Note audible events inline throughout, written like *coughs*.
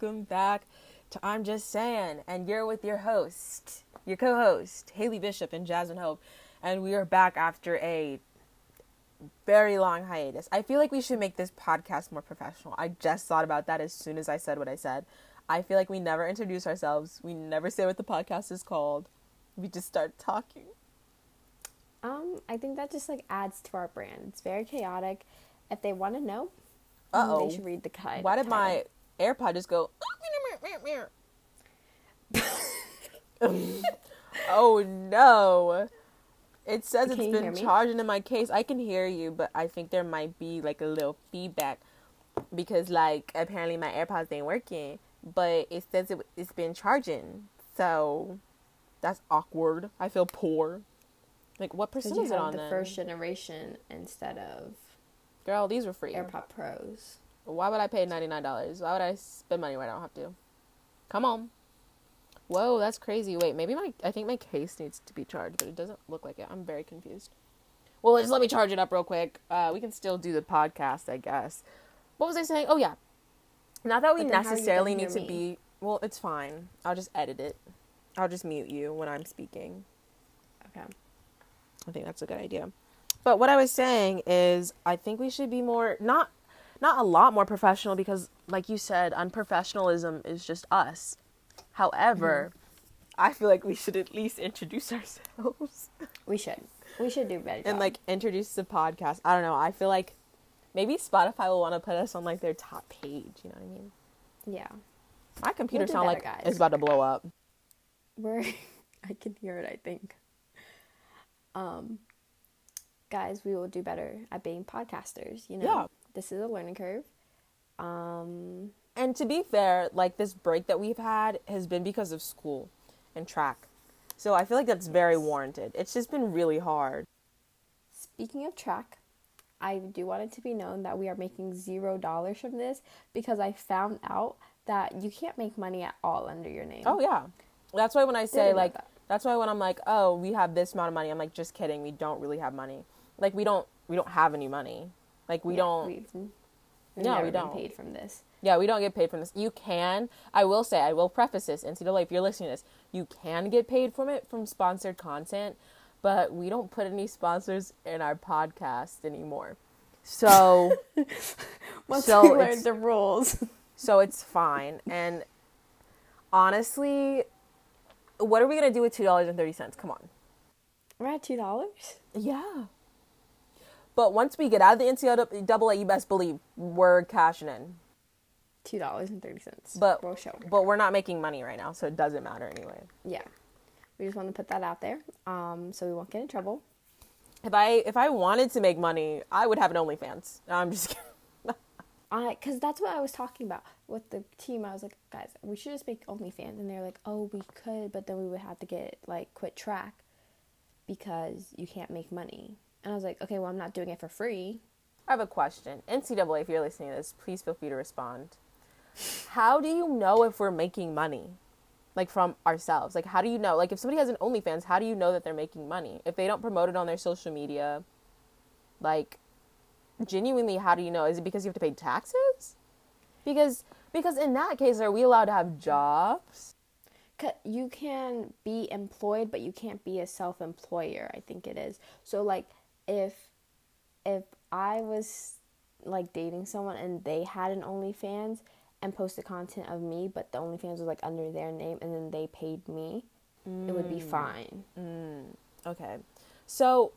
Welcome back to I'm Just Saying, and you're with your host, your co host, Haley Bishop and Jasmine Hope, and we are back after a very long hiatus. I feel like we should make this podcast more professional. I just thought about that as soon as I said what I said. I feel like we never introduce ourselves, we never say what the podcast is called, we just start talking. Um, I think that just like adds to our brand. It's very chaotic. If they want to know, Uh-oh. they should read the cut. Why did my AirPod just go? *laughs* oh no! It says Can it's been charging in my case. I can hear you, but I think there might be like a little feedback because like apparently my AirPods ain't working, but it says it, it's been charging. So that's awkward. I feel poor. Like what percent is it on the then? first generation instead of Girl, these were free. AirPod Pros. Why would I pay ninety nine dollars? Why would I spend money where I don't have to? Come on. Whoa, that's crazy. Wait, maybe my I think my case needs to be charged, but it doesn't look like it. I'm very confused. Well, just let me charge it up real quick. Uh, we can still do the podcast, I guess. What was I saying? Oh yeah. Not that we But then how are you necessarily need to be. Well, it's fine. I'll just edit it. I'll just mute you when I'm speaking. Okay. I think that's a good idea. But what I was saying is I think we should be more not not a lot more professional because like you said unprofessionalism is just us. However, I feel like we should at least introduce ourselves We should. We should do better. and job. like introduce the podcast. I don't know. I feel like maybe Spotify will want to put us on like their top page, you know what I mean? yeah, My computer do sound better, like guys. it's about to blow up. we're. *laughs* I can hear it. I think. Um, guys, we will do better at being podcasters. You know, Yeah. This is a learning curve. Um, And to be fair, like this break that we've had has been because of school and track. So I feel like that's very warranted. It's just been really hard. Speaking of track, I do want it to be known that we are making zero dollars from this because I found out that you can't make money at all under your name. Oh yeah. That's why when I say Didn't like that. that's why when I'm like, "Oh, we have this amount of money." I'm like, "Just kidding. We don't really have money. Like we don't we don't have any money. Like we Yeah, don't We've, we've No, we don't. Get paid from this. Yeah, we don't get paid from this. You can. I will say, I will preface this, NCAA, if you're listening to this, you can get paid from it from sponsored content, but we don't put any sponsors in our podcast anymore. So, *laughs* Once So we learned the rules. *laughs* so it's fine. And honestly, what are we gonna do with two dollars and thirty cents? Come on. We're at two dollars. Yeah. But once we get out of the NCAA, you best believe we're cashing in. Two dollars and thirty cents. But we'll show. but we're not making money right now, so it doesn't matter anyway. Yeah. We just want to put that out there, um, so we won't get in trouble. If I if I wanted to make money, I would have an OnlyFans. No, I'm just *laughs* kidding. I, cause that's what I was talking about with the team. I was like, guys, we should just make OnlyFans, and they're like, oh, we could, but then we would have to get like quit track because you can't make money. And I was like, okay, well, I'm not doing it for free. I have a question. NCAA, if you're listening to this, please feel free to respond. How do you know if we're making money? Like from ourselves. Like how do you know? Like if somebody has an OnlyFans, how do you know that they're making money? If they don't promote it on their social media, like genuinely how do you know? Is it because you have to pay taxes? Because because in that case are we allowed to have jobs? You can be employed, but you can't be a self-employer. I think it is. So like, if if I was like dating someone and they had an OnlyFans and posted content of me, but the OnlyFans was like under their name, and then they paid me, it would be mm. fine. Mm. Okay. So,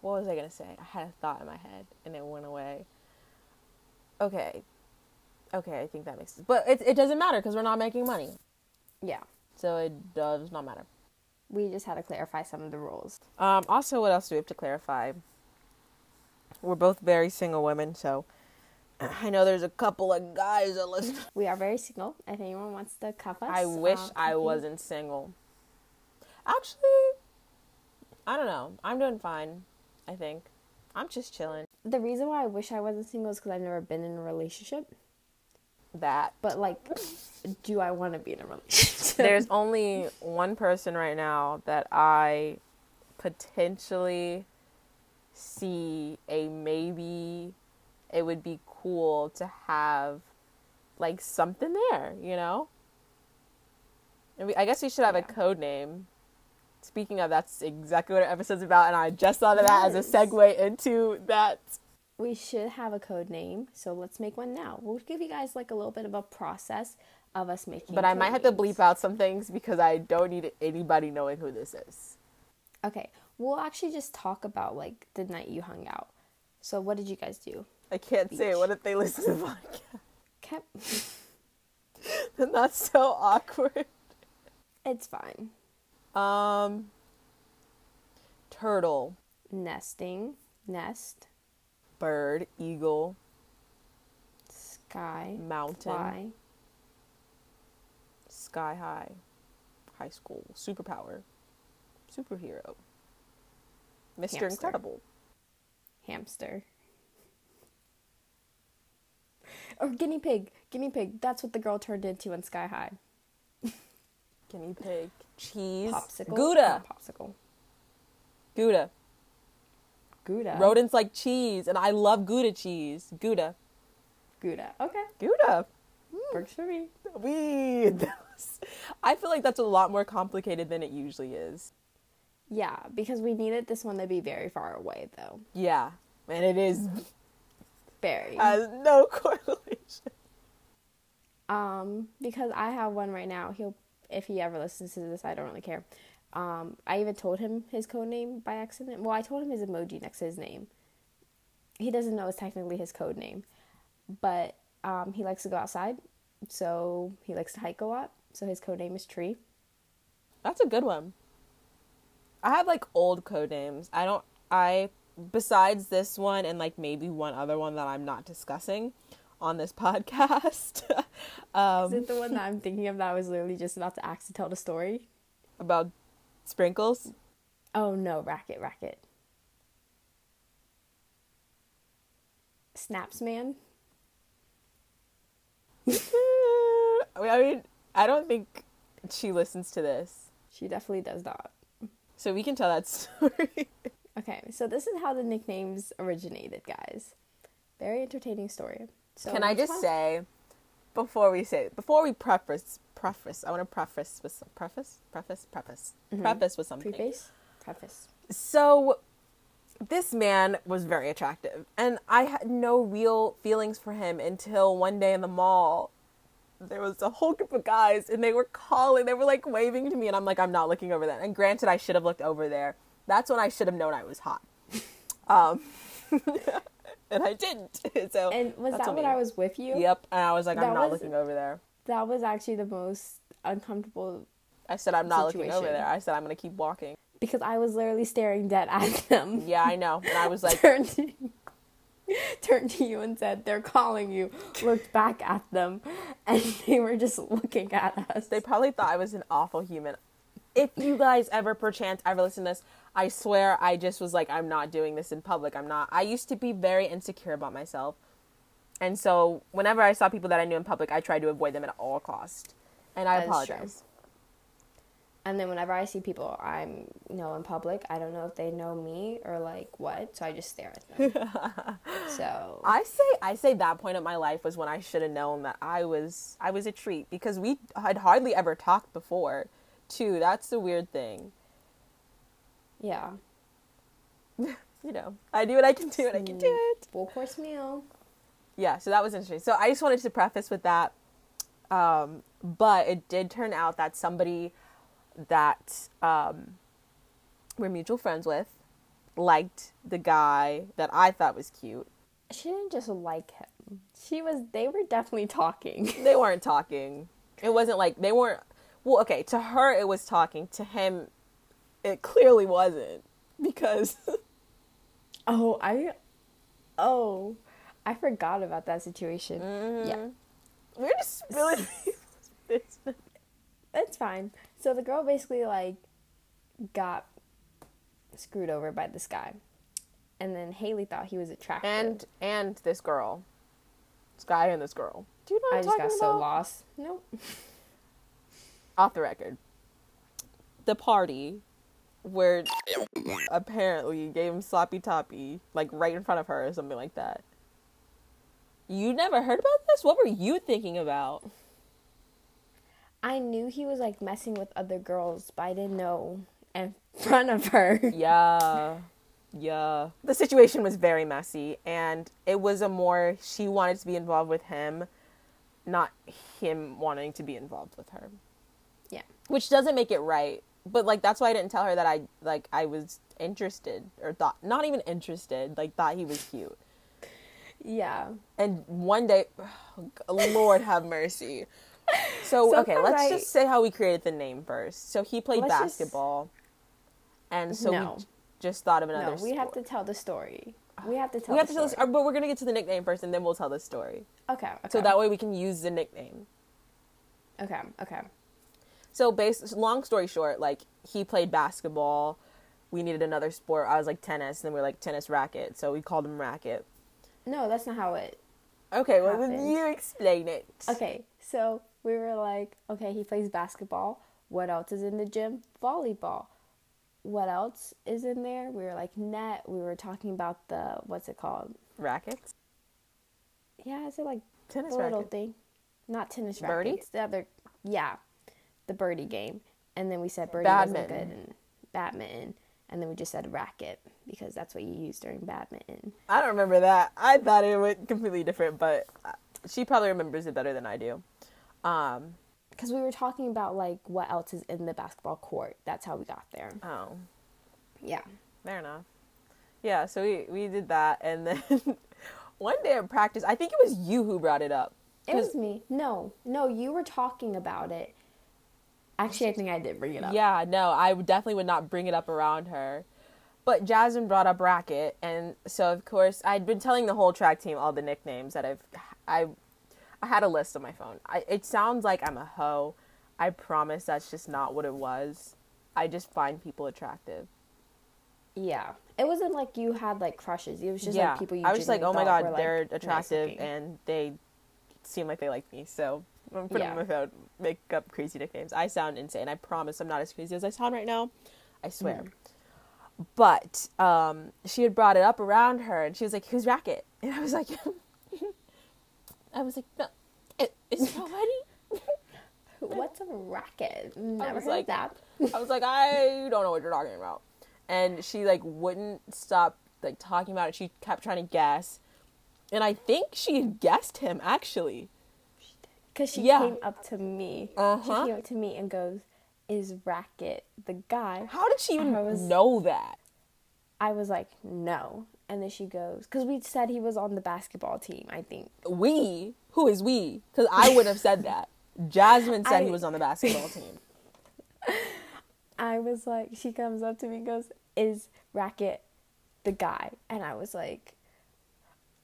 what was I going to say? I had a thought in my head and it went away. Okay. Okay, I think that makes sense. But it, it doesn't matter because we're not making money. Yeah, So it does not matter. We just had to clarify some of the rules. Um, also, what else do we have to clarify? We're both very single women, so I know there's a couple of guys that listen. *laughs* We are very single. If anyone wants to cuff us, I wish um, I wasn't single. Actually, I don't know. I'm doing fine, I think. I'm just chilling. The reason why I wish I wasn't single is because I've never been in a relationship. That But like, do I want to be in a relationship? *laughs* there's only one person right now that I potentially see a maybe it would be cool to have like something there, you know? And we, I guess we should have Yeah. a code name. Speaking of, that's exactly what our episode's about, and I just thought of that as a segue into that. We should have a code name, so let's make one now. We'll give you guys like a little bit of a process of us making. It. But I might have to bleep out some things because I don't need anybody knowing who this is. Okay, we'll actually just talk about like the night you hung out. So what did you guys do? I can't say it. What if they listen to the podcast? Kept. then *laughs* *laughs* that's so awkward. it's fine. Um, turtle, Nesting, nest, bird, eagle, sky, mountain, fly, sky high, high school, superpower, superhero, Mr. Hamster. Incredible. hamster. Or guinea pig. Guinea pig. That's what the girl turned into in Sky High. Guinea pig, cheese, Popsicle. Gouda, popsicle. Gouda. Gouda. Rodents like cheese, and I love Gouda cheese. Gouda, Gouda. Okay. Gouda. Works for me. We. *laughs* I feel like that's a lot more complicated than it usually is. Yeah, because we needed this one to be very far away though. Yeah, and it is Very. has no *laughs* correlation. Um, because I have one right now. He'll if he ever listens to this, I don't really care. Um, I even told him his code name by accident. Well, I told him his emoji next to his name. He doesn't know it's technically his code name, but um, he likes to go outside, so he likes to hike a lot. So his code name is Tree. That's a good one. I have like old code names. I don't. I besides this one and like maybe one other one that I'm not discussing on this *laughs* podcast *laughs* Is um, it the one that I'm thinking of that I was literally just about to ask to tell the story? *laughs* about sprinkles. Oh no, racket, racket. Snaps man. *laughs* I mean, I don't think she listens to this, She definitely does not. so we can tell that *laughs* story. Okay, so this is how the nicknames originated, guys. Very entertaining story. So Can I just say, before we say, before we preface, preface, I want to preface with some, preface, preface, preface, preface with something. preface? Preface. So, this man was very attractive, and I had no real feelings for him until one day in the mall. There was a whole group of guys, and they were calling, they were like waving to me, and I'm like, I'm not looking over there. And granted, I should have looked over there. That's when I should have known I was hot. *laughs* Um, *laughs* *laughs* and I didn't. *laughs* So And was that's that when. I was with you? Yep. And I was like, I'm not was- looking over there. That was actually the most uncomfortable I said, I'm not looking over there. I said, I'm going to keep walking. because I was literally staring dead at them. Yeah, I know. And I was *laughs* like, turned to, turned to you and said, "They're calling you." Looked back at them, and they were just looking at us. they probably thought I was an awful human. If you guys ever perchance ever listen to this, I swear I just was like, I'm not doing this in public. I'm not. I used to be very insecure about myself. And so whenever I saw people that I knew in public, I tried to avoid them at all cost. And I That apologize. And then whenever I see people I'm you know in public, I don't know if they know me or like what, so I just stare at them. *laughs* so I say I say that point of my life was when I should have known that I was I was a treat because we had hardly ever talked before, too. That's the weird thing. yeah, *laughs* You know, I do what I can do and I can do it. full course meal. Yeah, so that was interesting. So I just wanted to preface with that. Um, but it did turn out that somebody that um, we're mutual friends with liked the guy that I thought was cute. She didn't just like him. She was. They were definitely talking. They *laughs* weren't talking. It wasn't like they weren't. Well, okay, to her it was talking. To him, it clearly wasn't because *laughs* Oh, I. Oh, I forgot about that situation. Mm-hmm. Yeah. we're just business. *laughs* It's fine. So the girl basically like got screwed over by this guy. And then Haley thought he was attractive. And and this girl, this guy and this girl. Do you know I just got so lost. Nope. *laughs* off the record. The party where apparently gave him sloppy toppy, like right in front of her or something like that. You never heard about this? What were you thinking about? I knew he was like messing with other girls, but I didn't know in *laughs* front of her. Yeah. Yeah. The situation was very messy and it was a more she wanted to be involved with him, not him wanting to be involved with her. Yeah. Which doesn't make it right. But like that's why I didn't tell her that I like I was interested or thought not even interested, like thought he was cute. Yeah. And one day *sighs* Lord have mercy. *laughs* So okay, let's I- just say how we created the name first. So he played Let's just- basketball, and so No. we just thought of another. No, we have to tell the story. *sighs* We have to tell. We have the to tell this, story. but we're gonna get to the nickname first, and then we'll tell the story. Okay. Okay. So that way we can use the nickname. Okay. Okay. So, base long story short, like he played basketball. We needed another sport. I was like tennis, and then we were like tennis racket. So we called him racket. No, that's not how it. Okay, well then you explain it. Okay, so we were like, okay, he plays basketball. What else is in the gym? Volleyball. What else is in there? We were like net. We were talking about the what's it called? Rackets, Yeah, is it like tennis little racket. thing? Not tennis Birdie? rackets. The other, yeah, the birdie game. And then we said birdie wasn't good and badminton. And then we just said racket because that's what you use during badminton. I don't remember that. I thought it went completely different, but uh, she probably remembers it better than I do. Um, Because we were talking about like what else is in the basketball court. That's how we got there. oh, Yeah. fair enough. Yeah, so we we did that, and then *laughs* one day at practice, I think it was you who brought it up. It was me. No, no, you were talking about it. Actually, I think I did bring it up. Yeah, no, I definitely would not bring it up around her. But Jasmine brought up racket, and so of course I'd been telling the whole track team all the nicknames that I've I I had a list on my phone. I, it sounds like I'm a hoe. I promise that's just not what it was. I just find people attractive. Yeah. It wasn't like you had like crushes. It was just yeah, like people you I was just like, oh my god, were, they're like, nice attractive looking. and they seem like they like me. So I'm putting Yeah. my phone, make up crazy nicknames. I sound insane. I promise I'm not as crazy as I sound right now. I swear. Mm. But um, she had brought it up around her, and she was like, "Who's Racket?" *laughs* And I was like, *laughs* "I was like, no, it, is it already?" What's a racket? Never was heard like- that. I was like, "I don't know what you're talking about," and she like wouldn't stop like talking about it. She kept trying to guess, and I think she had guessed him actually. Because she Yeah. came up to me. Uh-huh. She came up to me and goes, "Is racket the guy?" How did she even was- know that? I was like, "No." And then she goes, "Because we said he was on the basketball team. I think." We? Who is we? Because I wouldn't have said that. Jasmine said he was on the basketball *laughs* team. I was like, she comes up to me and goes, Is Racket the guy? And I was like,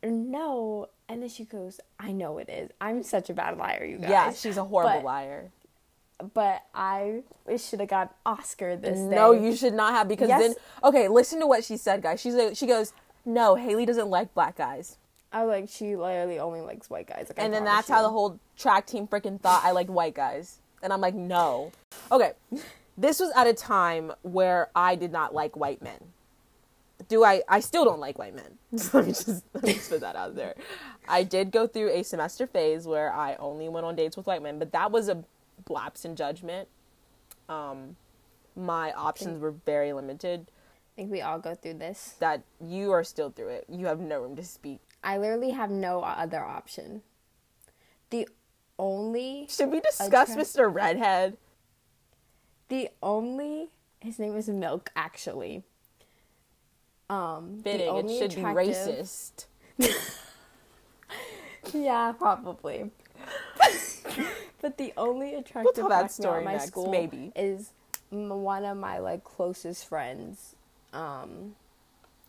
No. And then she goes, I know it is. I'm such a bad liar, you guys. Yeah, she's a horrible But- liar. But I should have got Oscar this day. No, you should not have because Yes. then okay, listen to what she said, guys. She's like, she goes, "No, Haley doesn't like black guys," I like, she literally only likes white guys. Like, I and then that's how the whole track team freaking thought I liked white guys, and I'm like, no. Okay, *laughs* this was at a time where I did not like white men. Do I? I still don't like white men. *laughs* Let me just let me just put that out there. I did go through a semester phase where I only went on dates with white men, but that was a lapse in judgment. Um, my options were very limited. I think we all go through this. that you are still through it. You have no room to speak. I literally have no other option. The only Should we discuss Okay. Mr. Redhead? The only his name is Milk actually. Um, Fitting. It should attractive- be racist. *laughs* Yeah, probably. *laughs* but the only attractive We'll black male story at my next, school maybe. is one of my like closest friends. Um,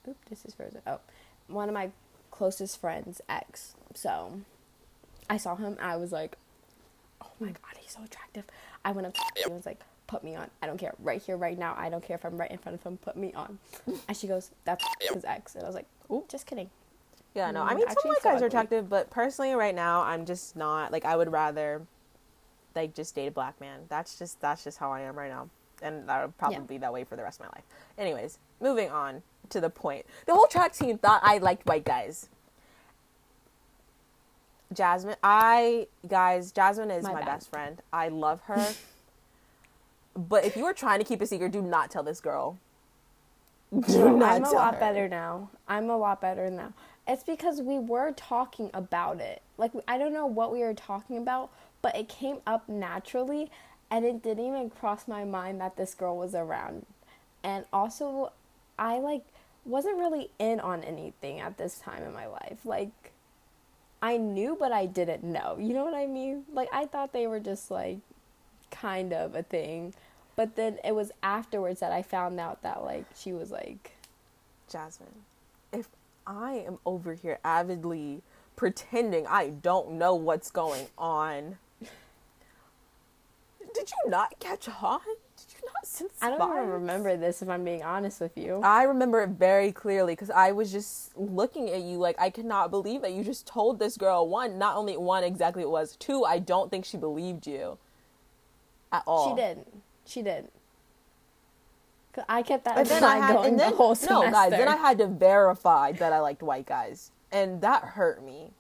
oop, this is frozen. Oh, one of my closest friends' ex. So, I saw him. I was like, oh my god, he's so attractive. I went up to him and was like, put me on. I don't care. Right here, right now. I don't care if I'm right in front of him. Put me on. And she goes, that's his ex. And I was like, Ooh. just kidding. Yeah, no. Mm, I mean, some white so guys are ugly. attractive, but personally, right now, I'm just not. Like, I would rather, like, just date a black man. That's just that's just how I am right now, and that'll probably Yeah. be that way for the rest of my life. Anyways, moving on to the point. The whole track team thought I liked white guys. Jasmine, I guys, Jasmine is My my, best friend. I love her. *laughs* but if you are trying to keep a secret, do not tell this girl. *laughs* Do not I'm a lot her. better now. I'm a lot better now. It's because we were talking about it. Like I don't know what we were talking about, but it came up naturally and it didn't even cross my mind that this girl was around. And also I like wasn't really in on anything at this time in my life. Like I knew but I didn't know. You know what I mean? Like I thought they were just like kind of a thing. But then it was afterwards that I found out that like she was like Jasmine, if I am over here avidly pretending I don't know what's going on, *laughs* did you not catch on? Did you not sense I don't even remember this if I'm being honest with you. I remember it very clearly because I was just looking at you like I cannot believe that you just told this girl one, not only one exactly it was, two, I don't think she believed you at all. She didn't. She didn't. 'Cause I kept that But then I had, and then the whole semester. no guys, then I had to verify that I liked white guys, and that hurt me.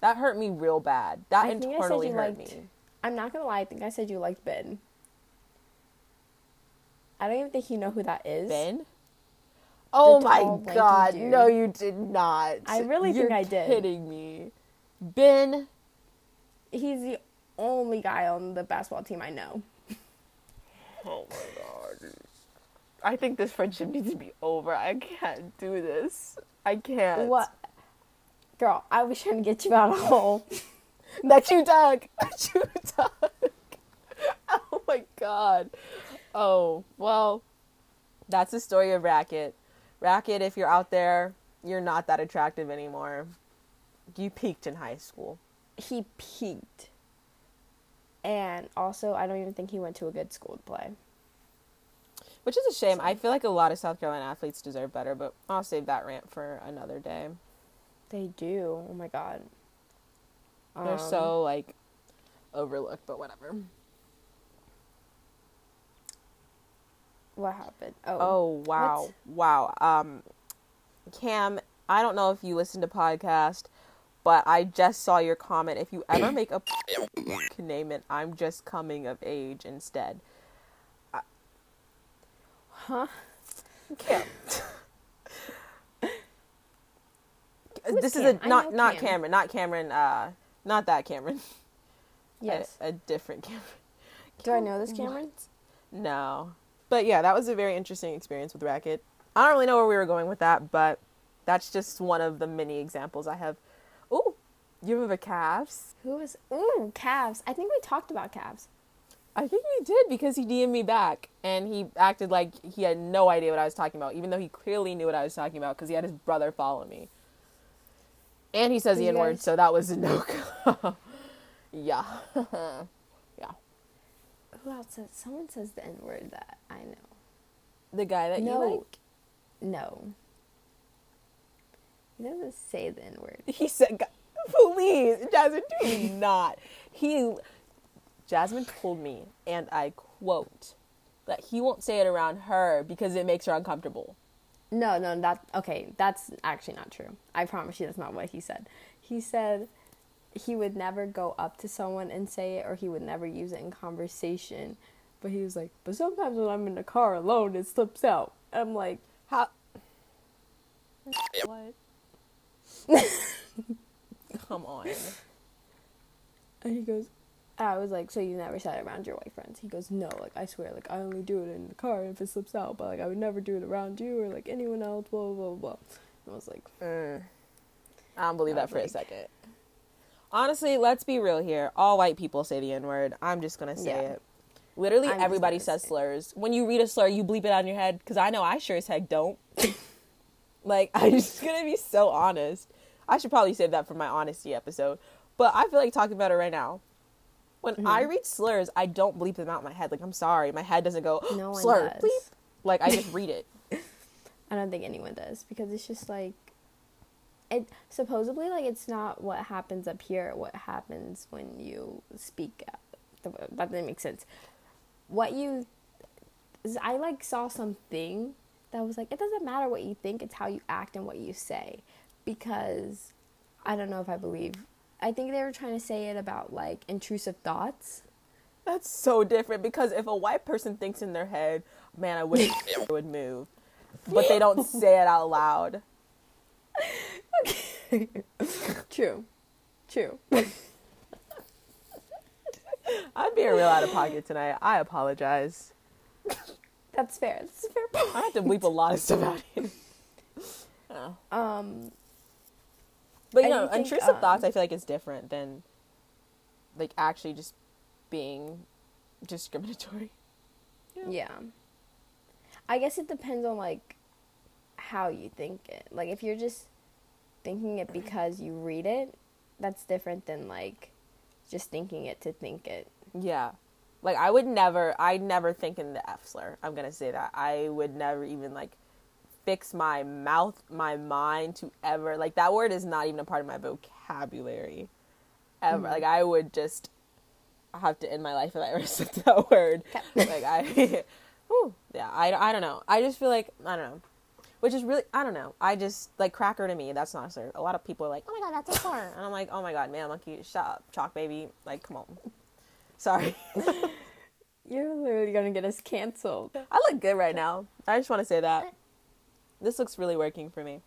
That hurt me real bad. That I think I said internally hurt liked. me. I'm not gonna lie. I think I said you liked Ben. I don't even think you know who that is. Ben. Oh my god! dude. No, you did not. I really You're think I did. Kidding me, Ben. He's the only guy on the basketball team I know. Oh my god. I think this friendship needs to be over. I can't do this. I can't. What? Girl, I was trying to get you out of a hole. *laughs* That you dug. *laughs* That you dug. *laughs* Oh my god. Oh, well, that's the story of Racket. Racket, if you're out there, you're not that attractive anymore. You peaked in high school. he peaked. And also, I don't even think he went to a good school to play. Which is a shame. I feel like a lot of South Carolina athletes deserve better, but I'll save that rant for another day. They do. Oh my god. They're Um, so like overlooked, but whatever. What happened? Oh. Oh wow, wow. Um, Cam, I don't know if you listen to podcast, but I just saw your comment. If you ever make a name it, I'm just coming of age instead. Huh? Cam. Who's *laughs* this is a not not Cam. Cameron, not Cameron. Uh, not that Cameron. *laughs* Yes. a, different Cameron. Do I know this Cameron? No. But yeah, that was a very interesting experience with Racket. I don't really know where we were going with that, but that's just one of the many examples I have. You have a Cavs? Who was? Ooh, Cavs. I think we talked about Cavs. I think we did because he DM'd me back and he acted like he had no idea what I was talking about, even though he clearly knew what I was talking about because he had his brother follow me. And he says the N word, guys- so that was a no go. *laughs* yeah. *laughs* yeah. Who else says? Someone says the N word that I know. The guy that No. you like? No. He doesn't say the N word. He said, "Gu- "Please, Jasmine, do not." He, Jasmine told me, and I quote, that he won't say it around her because it makes her uncomfortable. No, no, that okay. That's actually not true. I promise you, that's not what he said. He said he would never go up to someone and say it, or he would never use it in conversation. But he was like, but sometimes when I'm in the car alone, it slips out. I'm like, How? *laughs* *laughs* What? Come on. *laughs* and he goes, I was like, so you never said it around your white friends? He goes, no, like I swear, like I only do it in the car if it slips out, but like I would never do it around you or like anyone else. Blah blah blah blah. And I was like, Mm. I don't believe I that for a like- second. Honestly, let's be real here. All white people say the N word. I'm just gonna say Yeah. it. Literally, I'm everybody says slurs. When you read a slur, you bleep it in your head. Because I know I sure as heck don't. *laughs* like, I'm just gonna be so honest. I should probably save that for my honesty episode. But I feel like talking about it right now. When Mm-hmm. I read slurs, I don't bleep them out in my head. Like, I'm sorry, my head doesn't go no one slur does. bleep. Like, I *laughs* just read it. I don't think anyone does because it's just like it supposedly like it's not what happens up here, what happens when you speak. That didn't make sense. What you I like saw something that was like it doesn't matter what you think, it's how you act and what you say because I don't know if I believe I think they were trying to say it about like intrusive thoughts. That's so different because if a white person thinks in their head, man, I wish *laughs* I would move, but they don't say it out loud. *laughs* True. True. *laughs* I'm being real out of pocket tonight. I apologize. That's fair. That's a fair point. I have to bleep a lot of stuff out here. Oh. Um, But you I know, do think, intrusive um, thoughts I feel like is different than like actually just being discriminatory. yeah. I guess it depends on like how you think it. Like if you're just thinking it because you read it, that's different than like just thinking it to think it. Yeah. Like I would never I never think in the F slur. I'm gonna say that. I would never even like fix my mouth, my mind to ever like that word is not even a part of my vocabulary. Ever. Mm. Like I would just have to end my life if I *laughs* ever said that word. Like I *laughs* Whew. yeah, I, I don't know. I just feel like I don't know. Which is really I don't know. I just like cracker to me, that's not a slur. A lot of people are like, Oh my god, that's a slur and I'm like, Oh my god, man, monkey, shut up, chalk baby. Like, come on. Sorry. *laughs* You're literally gonna get us canceled. I look good right now. I just want to say that. This looks really working for me.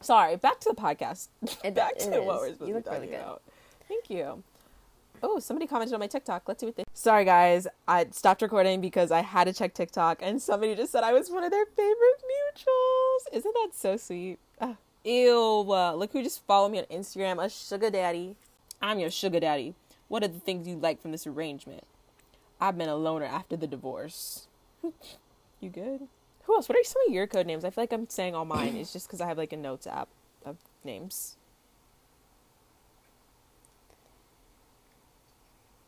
Sorry, back to the podcast. It- *laughs* back it to what is. we're supposed You to be really talking good. about. Thank you. Oh, somebody commented on my TikTok. Let's see what they. *laughs* Sorry, guys. I stopped recording because I had to check TikTok, and somebody just said I was one of their favorite mutuals. Isn't that so sweet? Ah, ew. Uh, look who just followed me on Instagram. A sugar daddy. I'm your sugar daddy. What are the things you like from this arrangement? I've been a loner after the divorce. *laughs* you good? Who else? What are some of your code names? I feel like I'm saying all mine. It's just because I have like a notes app of names.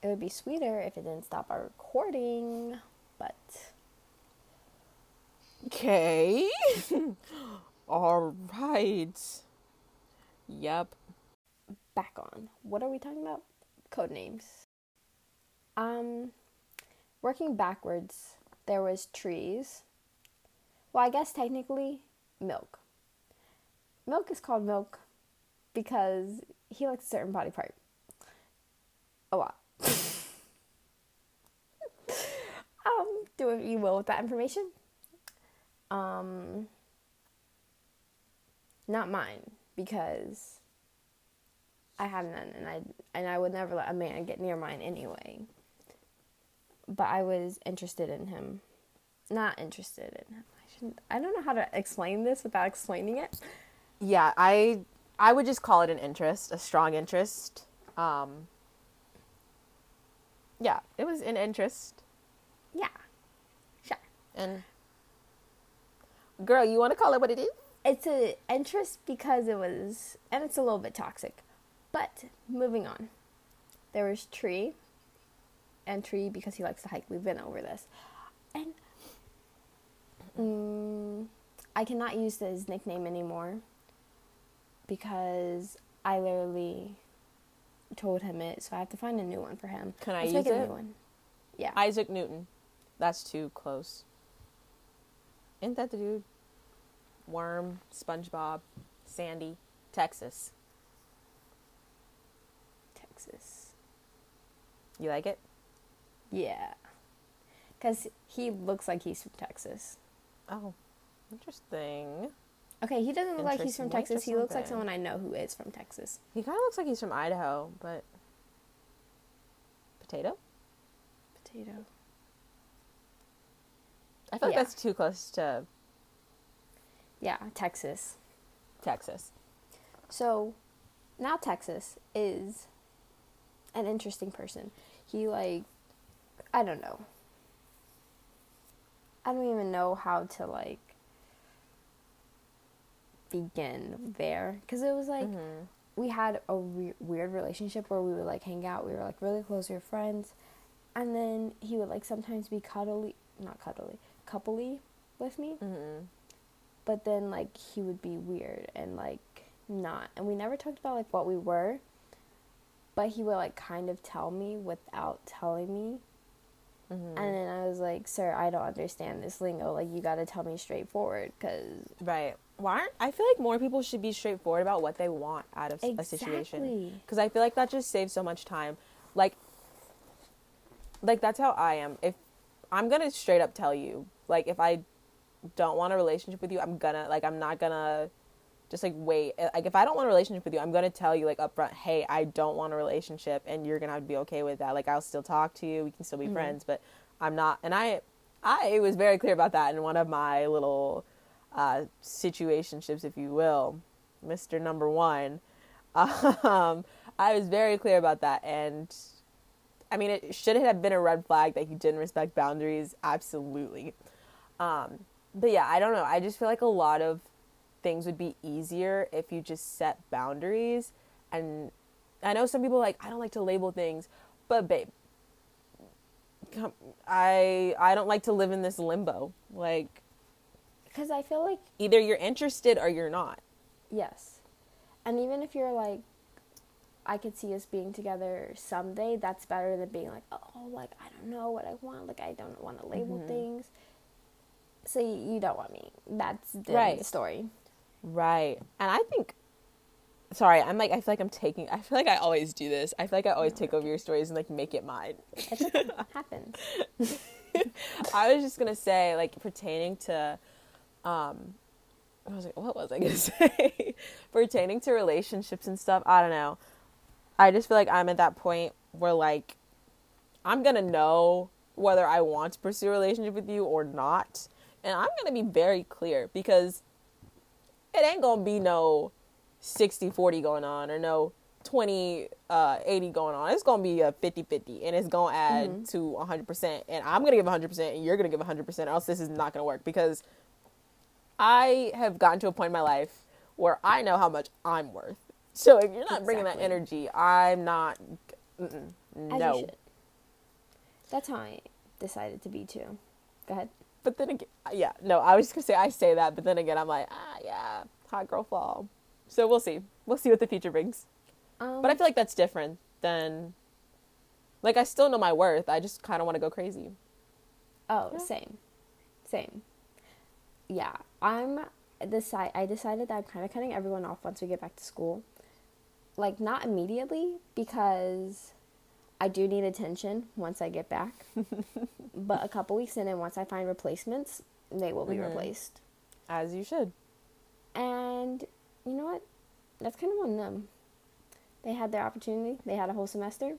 It would be sweeter if it didn't stop our recording, but Okay. *laughs* all right. Yep. back on. What are we talking about? Code names. Um, working backwards, there was trees. Well, I guess technically, milk. Milk is called milk because he likes a certain body part. A lot. *laughs* um, do what you will with that information. Um, not mine because I have none, and I and I would never let a man get near mine anyway. But I was interested in him, not interested in him. I. I don't know how to explain this without explaining it. Yeah, I I would just call it an interest, a strong interest. Um Yeah, it was an interest. Yeah, sure. And girl, you want to call it what it is? It's an interest because it was, and it's a little bit toxic. But moving on, there was tree, and tree because he likes to hike. We've been over this, and mm, I cannot use his nickname anymore because I literally told him it, so I have to find a new one for him. Can I Let's use make a it? new one. Yeah. Isaac Newton. That's too close. Ain't that the dude? Worm, SpongeBob, Sandy, Texas. Texas. You like it? Yeah. Because he looks like he's from Texas. Oh, interesting. Okay, he doesn't look like he's from Texas. He looks like someone I know who is from Texas. He kind of looks like he's from Idaho, but potato. Potato. I feel like that's too close to Yeah, Texas. Texas. So now Texas is an interesting person. He like I don't know. I don't even know how to like begin there because it was like Mhm. we had a re- weird relationship where we would like hang out. We were like really close. We were friends, and then he would like sometimes be cuddly, not cuddly, coupley with me. Mhm. But then like he would be weird and like not, and we never talked about like what we were. But he would like kind of tell me without telling me, And mm-hmm. then I was like, "Sir, I don't understand this lingo. Like, you got to tell me straightforward, because Right. Why aren't I feel like more people should be straightforward about what they want out of a situation. Because I feel like that just saves so much time. Like, like that's how I am. If I'm gonna straight up tell you, like, if I don't want a relationship with you, I'm gonna like I'm not gonna just like wait. Uh, Like if I don't want a relationship with you, I'm gonna tell you like upfront, hey, I don't want a relationship, and you're gonna have to be okay with that. Like I'll still talk to you, we can still be friends, but I'm not. And I, I was very clear about that in one of my little uh, situationships, if you will, Mister Number One. *laughs* Um, I was very clear about that, and I mean, it should it have been a red flag that he didn't respect boundaries? Absolutely. Um, but yeah, I don't know. I just feel like a lot of things would be easier if you just set boundaries. And I know some people are like I don't like to label things, but babe, come, I I don't like to live in this limbo. Like because I feel like either you're interested or you're not. Yes. And even if you're like, I could see us being together someday, that's better than being like, oh, like, I don't know what I want. Like, I don't want to label Mm-hmm. things. So you, you don't want me. That's the, Right. the story. Right. And I think sorry, I'm like I feel like I'm taking I feel like I always do this. I feel like I always take over your stories and like make it mine. Okay. *laughs* happens. *laughs* I was just gonna say, like pertaining to um I was like, what was I gonna *laughs* say? pertaining to relationships and stuff, I don't know. I just feel like I'm at that point where like I'm gonna know whether I want to pursue a relationship with you or not. And I'm gonna be very clear because it ain't gonna be no 60 40 going on or no 20 uh 80 going on. It's gonna be a 50 50 and it's gonna add to 100% and i'm gonna give 100% and you're gonna give 100% or else this is not gonna work. Because i have gotten to a point in my life where i know how much i'm worth. So if you're not bringing that energy i'm not no. That's how I decided to be too. Go ahead. But then again yeah no i was just gonna say i say that but then again i'm like ah yeah hot girl fall so we'll see we'll see what the future brings Um, But I feel like that's different than like I still know my worth. I just kind of want to go crazy. Oh, Yeah. same, same. Yeah, I'm decide. I decided that I'm kind of cutting everyone off once we get back to school. Like not immediately because I do need attention once I get back. *laughs* but a couple weeks in, and once I find replacements, they will be Mhm. replaced. As you should. And you know what? That's kind of on them. They had their opportunity. They had a whole semester.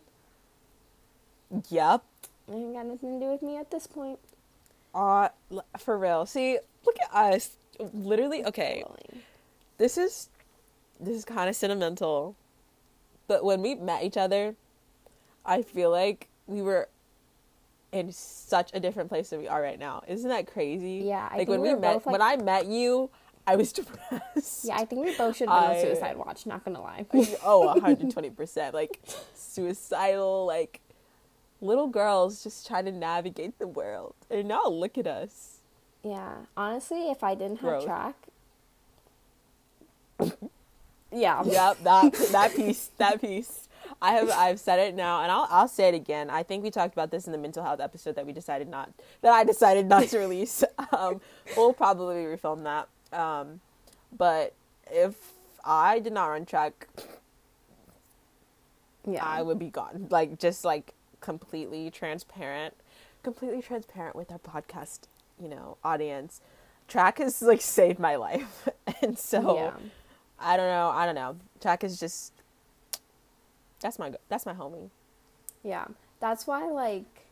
Yep. It ain't got nothing to do with me at this point. Uh for real. See, look at us. Literally, okay. This is this is kind of sentimental. But when we met each other, I feel like we were in such a different place than we are right now. Isn't that crazy? Yeah, I like think when we we met both, like- when I met you, I was *laughs* depressed. Yeah, I think we both should have been I- on suicide watch. Not gonna lie. *laughs* oh 120% like suicidal like little girls just trying to navigate the world and now look at us Yeah, honestly, if I didn't have Growth. track, *laughs* yeah, yep that that piece that piece i have i've said it now and i'll i'll say it again i think we talked about this in the mental health episode that we decided not that i decided not to release *laughs* um we'll probably refilm that um but if i did not run track yeah. I would be gone. Like just like completely transparent, completely transparent with our podcast, you know, audience. Track has like saved my life, *laughs* and so yeah, I don't know. I don't know. Track is just that's my that's my homie. yeah. That's why, like,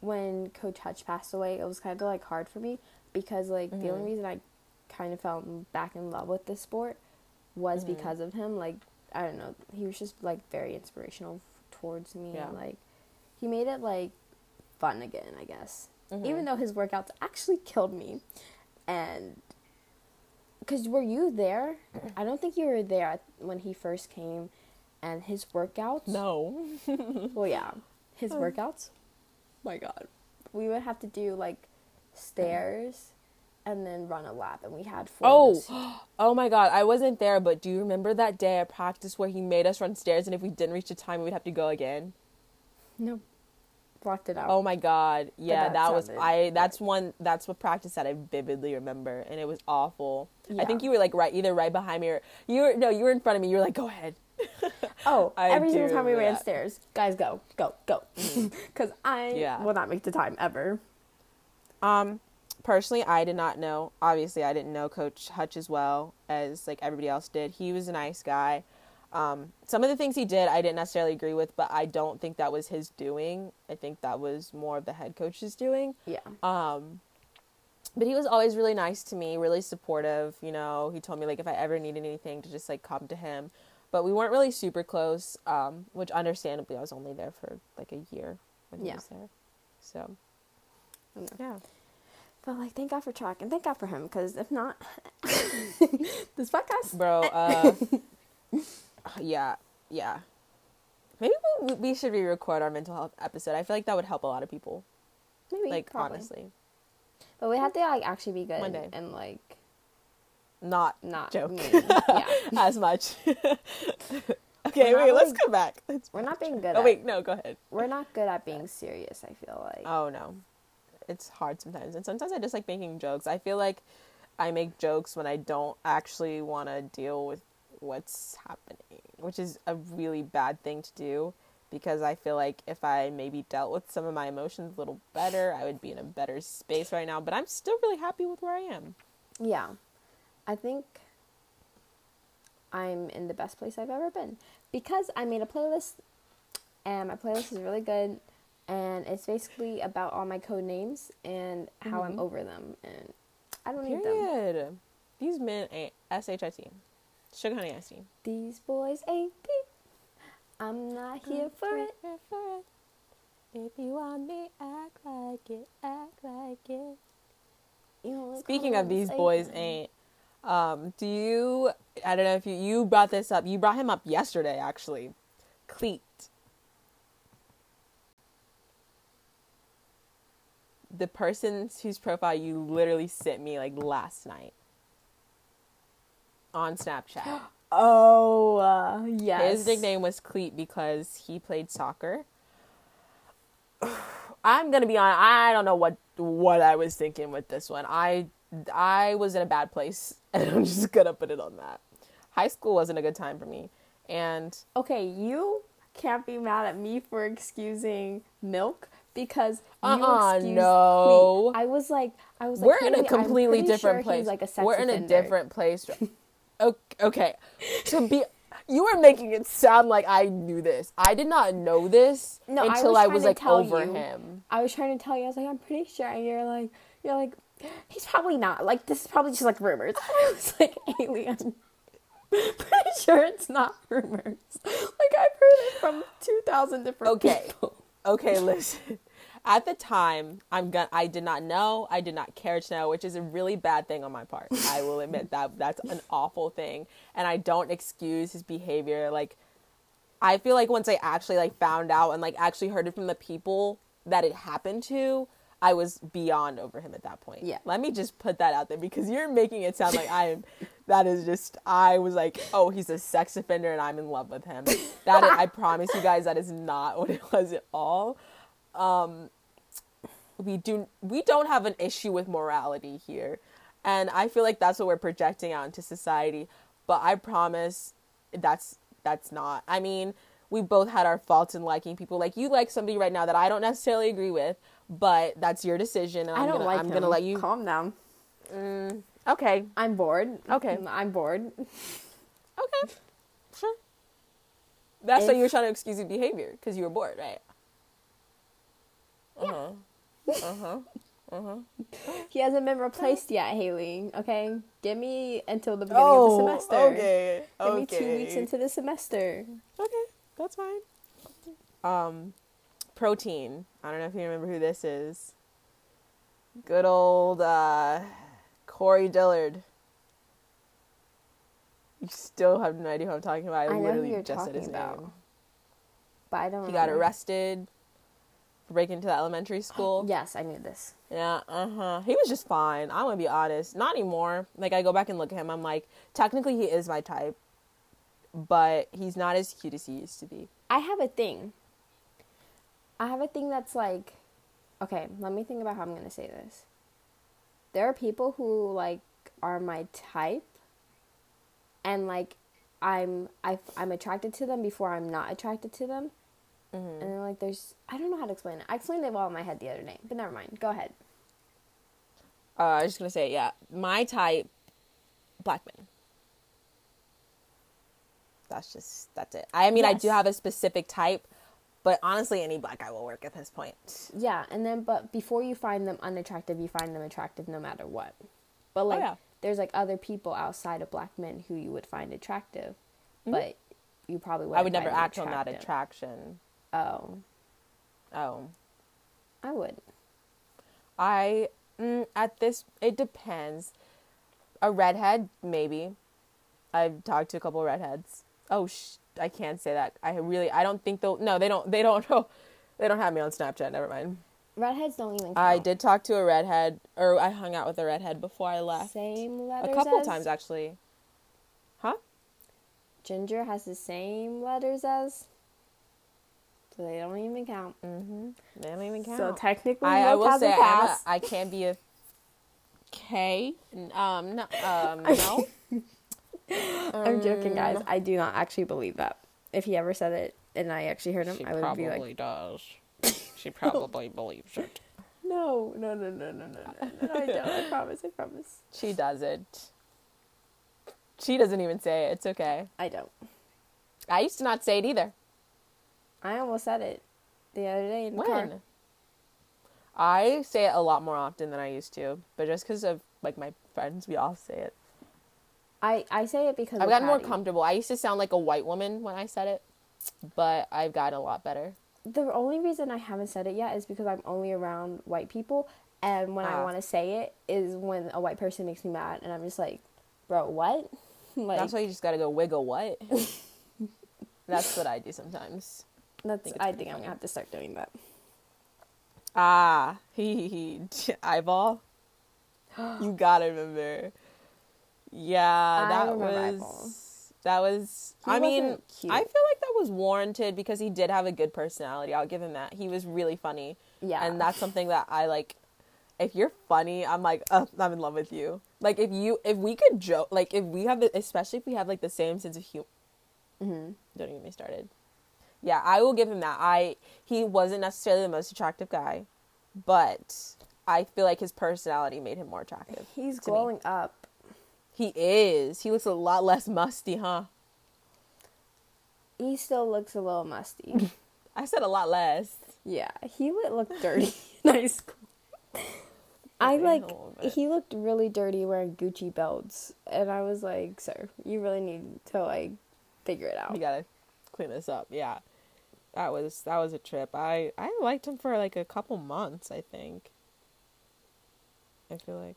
when Coach Hutch passed away, it was kind of like hard for me because, like, the only reason I kind of fell back in love with this sport was because of him. Like, I don't know, he was just like very inspirational towards me. Yeah. And, like, he made it like fun again, I guess. Mm-hmm. Even though his workouts actually killed me, and because were you there? *clears throat* I don't think you were there when he first came, and his workouts. No, *laughs* Well, yeah, his workouts. my God. We would have to do like stairs, and then run a lap, and we had four. Oh, *gasps* oh my God! I wasn't there, but do you remember that day at practice where he made us run stairs, and if we didn't reach the time, we'd have to go again? no, blocked it out. Oh my god. Yeah, that that, was I that's one that's what practice that I vividly remember and it was awful. yeah. I think you were like right either right behind me or you were no, you were in front of me. You were like, "Go ahead." *laughs* Oh, I every single time we remember ran stairs, guys, go, go, go, *laughs* because I Yeah. will not make the time ever. Um, personally, I did not know. Obviously, I didn't know Coach Hutch as well as like everybody else did. He was a nice guy. Um, some of the things he did, I didn't necessarily agree with, but I don't think that was his doing. I think that was more of the head coach's doing. Yeah, Um, but he was always really nice to me, really supportive. You know, he told me like if I ever needed anything to just like come to him. But we weren't really super close, um, which understandably I was only there for like a year when he Yeah. was there. So Okay. yeah. but like, thank God for track and thank God for him, because if not, *laughs* this podcast. bro *laughs* uh yeah yeah maybe we, we should re-record our mental health episode i feel like that would help a lot of people Maybe, like probably. honestly but we have to like actually be good One day. and like not not joke *laughs* yeah, as much *laughs* okay wait let's go back Let's- we're not being good. oh at, wait no go ahead we're not good at being serious. I feel like. oh no it's hard sometimes and sometimes i just like making jokes i feel like i make jokes when i don't actually want to deal with what's happening which is a really bad thing to do because i feel like if i maybe dealt with some of my emotions a little better i would be in a better space right now but i'm still really happy with where i am Yeah. I think I'm in the best place I've ever been because I made a playlist and my playlist is really good and it's basically about all my code names and how I'm Mhm. over them and I don't need them. period these men ain't s-h-i-t sugar honey iced tea These boys ain't deep. I'm not here for it. For it. If you want me, act like it, act like it. You know, Speaking of these boys ain't um do you I don't know if you you brought this up. You brought him up yesterday actually. Cleat. The person whose profile you literally sent me like last night on Snapchat. *gasps* Oh, uh, yes. His nickname was Cleat because he played soccer. *sighs* I'm gonna be on. I don't know what what I was thinking with this one. I I was in a bad place, *laughs* and I'm just gonna put it on that. High school wasn't a good time for me, and Okay, you can't be mad at me for excusing milk because you Uh-uh, excused no. Cleat. I was like, I was like, we're in a completely different sure place. Like a we're in a different place. *laughs* Okay, to be. You were making it sound like I knew this. I did not know this No, I until was I was like over you. him. I was trying to tell you, I was like, I'm pretty sure, and you're like, you're like, he's probably not. Like this is probably just like rumors. *laughs* I was like, alien. pretty sure it's not rumors. Like I've heard it from two thousand different Okay. people. Okay, Okay, listen. At the time, I'm gonna. I did not know. I did not care to know, which is a really bad thing on my part. I will admit *laughs* that that's an awful thing, and I don't excuse his behavior. Like, I feel like once I actually like found out and like actually heard it from the people that it happened to, I was beyond over him at that point. Yeah. Let me just put that out there because you're making it sound like I am. *laughs* That is just. I was like, oh, he's a sex offender, and I'm in love with him. That is, I *laughs* promise you guys, that is not what it was at all um, we do we don't have an issue with morality here and i feel like that's what we're projecting out into society but i promise that's that's not i mean we both had our faults in liking people like you like somebody right now that i don't necessarily agree with but that's your decision and i'm don't gonna like i'm him. gonna let you calm down. okay I'm bored. Okay. I'm bored. okay *laughs* sure that's why you were trying to excuse your behavior because you were bored right uh-huh uh-huh *laughs* He hasn't been replaced yet, Haley. Okay, give me until the beginning of the semester. Oh, okay Give me two weeks into the semester. Okay, that's fine. Um, protein. I don't know if you remember who this is. Good old uh, Corey Dillard. You still have no idea who I'm talking about. I, I literally you're just said his name. But I don't. He got arrested for breaking into the elementary *gasps* school. Yes, I knew this. Yeah, uh huh. He was just fine. I'm gonna be honest. Not anymore. Like I go back and look at him. I'm like, technically he is my type, but he's not as cute as he used to be. I have a thing. I have a thing that's like, okay, let me think about how I'm gonna say this. There are people who like are my type, and like, I'm I I'm attracted to them before I'm not attracted to them, Mm-hmm. and then like there's I don't know how to explain it. I explained it well in my head the other day, but never mind. Go ahead. Uh, I was just gonna say, yeah, my type, black men. That's just that's it. I mean, I do have a specific type, but honestly, any black guy will work at this point. Yeah, and then but before you find them unattractive, you find them attractive no matter what. But like Oh, yeah. there's like other people outside of black men who you would find attractive, but you probably would Mm-hmm. I would never act on that attraction. Oh, Oh, I would. I mm, at this it depends. A redhead, maybe. I've talked to a couple redheads. Oh, sh- I can't say that. I really, I don't think they'll. No, they don't. They don't. know. *laughs* they don't have me on Snapchat. Never mind. Redheads don't even. Count. I did talk to a redhead, or I hung out with a redhead before I left. Same letters. a couple as- times actually. Huh? Ginger has the same letters as. So they don't even count. Mm-hmm. They don't even count. So technically, I, I will say a I'm a. I can be a K. Um, *laughs* no, um, no. Um, I'm joking, um, guys. I do not actually believe that. If he ever said it and I actually heard him, I would be like. She probably does. she probably *laughs* believes it. No, no, no, no, no, no, no. I don't. I promise. I promise. She doesn't. She doesn't even say it. It's okay. I don't. I used to not say it either. I almost said it the other day in the when? car. I say it a lot more often than I used to, but just because of like my friends, we all say it. I, I say it because I've gotten more comfortable. I used to sound like a white woman when I said it, but I've gotten a lot better. The only reason I haven't said it yet is because I'm only around white people, and when I Ah. want to say it is when a white person makes me mad, and I'm just like, bro, what? *laughs* like That's why you just gotta go wiggle what. *laughs* That's what I do sometimes. that's. think I think I'm gonna have to start doing that. Ah, *laughs* he, he, he eyeball. *gasps* you gotta remember. Yeah, that was that was. He I mean, cute. I feel like that was warranted because he did have a good personality. I'll give him that. He was really funny. Yeah. and that's something that I like. If you're funny, I'm like, uh, I'm in love with you. Like if you, if we could joke, like if we have, the, especially if we have like the same sense of humor. Mm-hmm. Don't even get me started. Yeah, I will give him that. I he wasn't necessarily the most attractive guy, but I feel like his personality made him more attractive. He's me. glowing up. He is. He looks a lot less musty, huh? He still looks a little musty. *laughs* I said a lot less. yeah, he would look dirty *laughs* in high school. I like he looked really dirty wearing Gucci belts, and I was like, "Sir, you really need to like figure it out." You gotta clean this up. Yeah, that was that was a trip. I I liked him for like a couple months. I think. I feel like.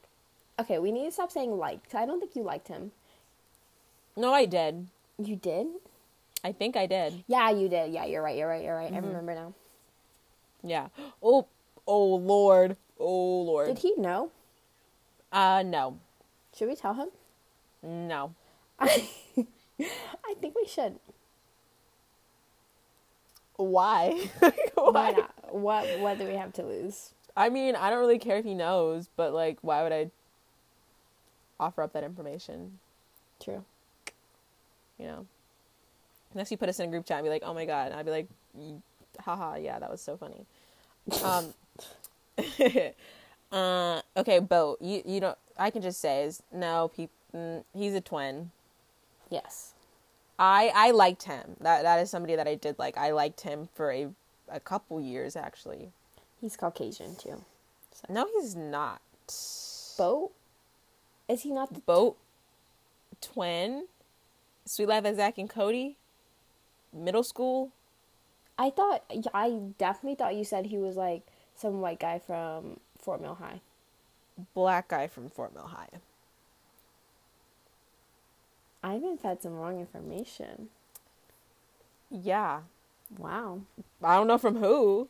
Okay, we need to stop saying liked. I don't think you liked him. No, I did. You did? I think I did. Yeah, you did. Yeah, you're right. You're right. You're right. Mm-hmm. I remember now. Yeah. Oh, oh Lord. Oh Lord. Did he know? Uh, no, Should we tell him? no. I, *laughs* I think we should. Why? *laughs* Why Why? not? What What do we have to lose? I mean, I don't really care if he knows, but like, why would I offer up that information? True. You know. Unless you put us in a group chat and be like, "Oh my god," and I'd be like, "Haha, yeah, that was so funny." Um. *laughs* uh. Okay, Bo. You you don't. I can just say is no. Pe- mm, he's a twin. Yes. I I liked him. That that is somebody that I did like. I liked him for a a couple years actually. He's Caucasian too. No, he's not. Bo? Is he not the Boat twin. Suite Life of Zack and Cody. Middle school. I thought I definitely thought you said he was like some white guy from Fort Mill High. Black guy from Fort Mill High. I've been fed some wrong information. Yeah. Wow. I don't know from who.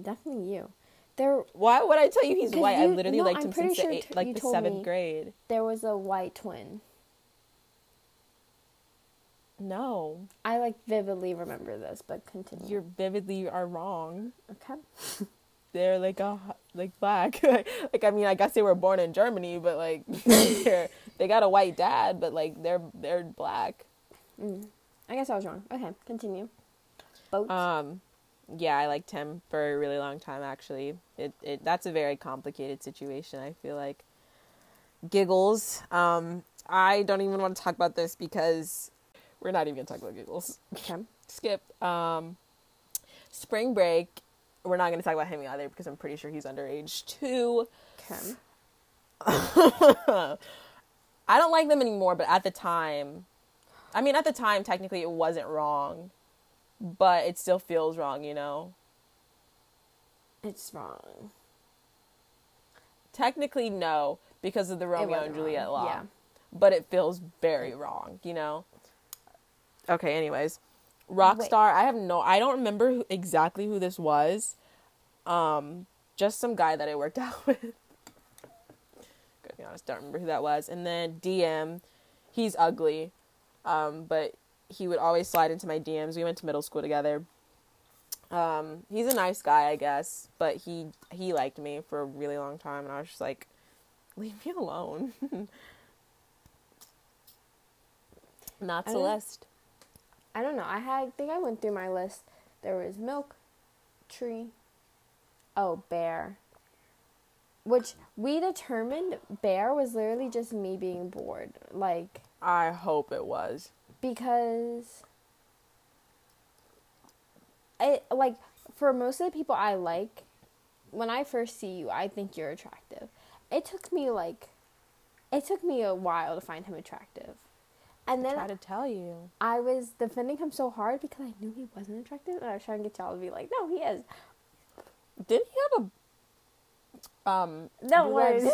Definitely you. There Why would I tell you he's white? I literally no, liked I'm him since sure the, eight, like the 7th grade. there was a white twin. No, I like vividly remember this, but continue. you're vividly are wrong. okay. *laughs* They're like a like black. *laughs* like I mean, I guess they were born in Germany, but like *laughs* they got a white dad, but like they're they're black. Mm. I guess I was wrong. Okay, continue. Boats. Um, yeah, I liked him for a really long time. Actually, it it that's a very complicated situation. I feel like giggles. Um, I don't even want to talk about this because we're not even gonna talk about giggles. okay. Skip. Um, spring break. We're not gonna talk about him either because I'm pretty sure he's underage too. Okay. *laughs* I don't like them anymore, but at the time, I mean, at the time, technically it wasn't wrong, but it still feels wrong, you know? It's wrong. Technically, no, because of the Romeo and Juliet wrong. law. Yeah. But it feels very wrong, you know? Okay, anyways. Rockstar, I have no, I don't remember who, exactly who this was. Um, just some guy that I worked *laughs* out with. Gotta be honest, don't remember who that was. And then DM, he's ugly, um, but he would always slide into my DMs. We went to middle school together. Um, he's a nice guy, I guess, but he he liked me for a really long time, and I was just like, leave me alone. *laughs* Not Celeste. I don't know. I had. I think I went through my list. There was milk, tree. Oh, bear. Which we determined bear was literally just me being bored, like I hope it was. Because it like for most of the people I like, when I first see you, I think you're attractive. It took me like, it took me a while to find him attractive, and then Try to tell you. I was defending him so hard because I knew he wasn't attractive, and I was trying to get y'all to be like, no, he is. Did he have a um? No worries.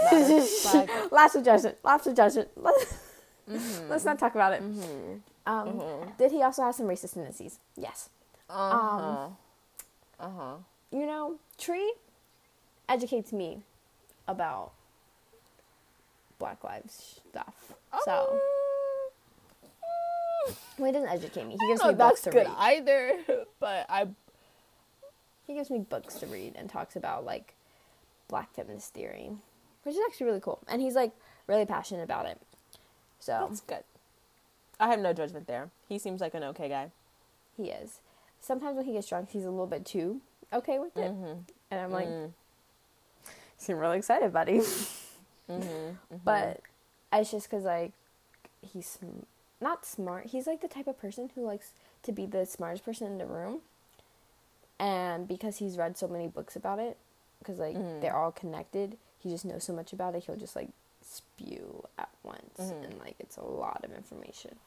Flag? Lots of judgment. Lots of judgment. Let's, Mhm. let's not talk about it. Mhm. Um, Mhm. Did he also have some racist tendencies? Yes. Uh-huh. uh-huh. You know, Tree educates me about Black Lives stuff. So well, he doesn't educate me. He gives me books to good read. either, *laughs* but I He gives me books to read and talks about like Black feminist theory, which is actually really cool. And he's like really passionate about it. So that's good. I have no judgment there. He seems like an okay guy. he is. Sometimes when he gets drunk, he's a little bit too okay with it, Mm-hmm. and I'm like, Mm. seem really excited, buddy. Mm-hmm. *laughs* but it's just because like he's sm- not smart. He's like the type of person who likes to be the smartest person in the room, and because he's read so many books about it, because like Mhm. they're all connected, he just knows so much about it. He'll just like spew at once, Mhm. and like it's a lot of information.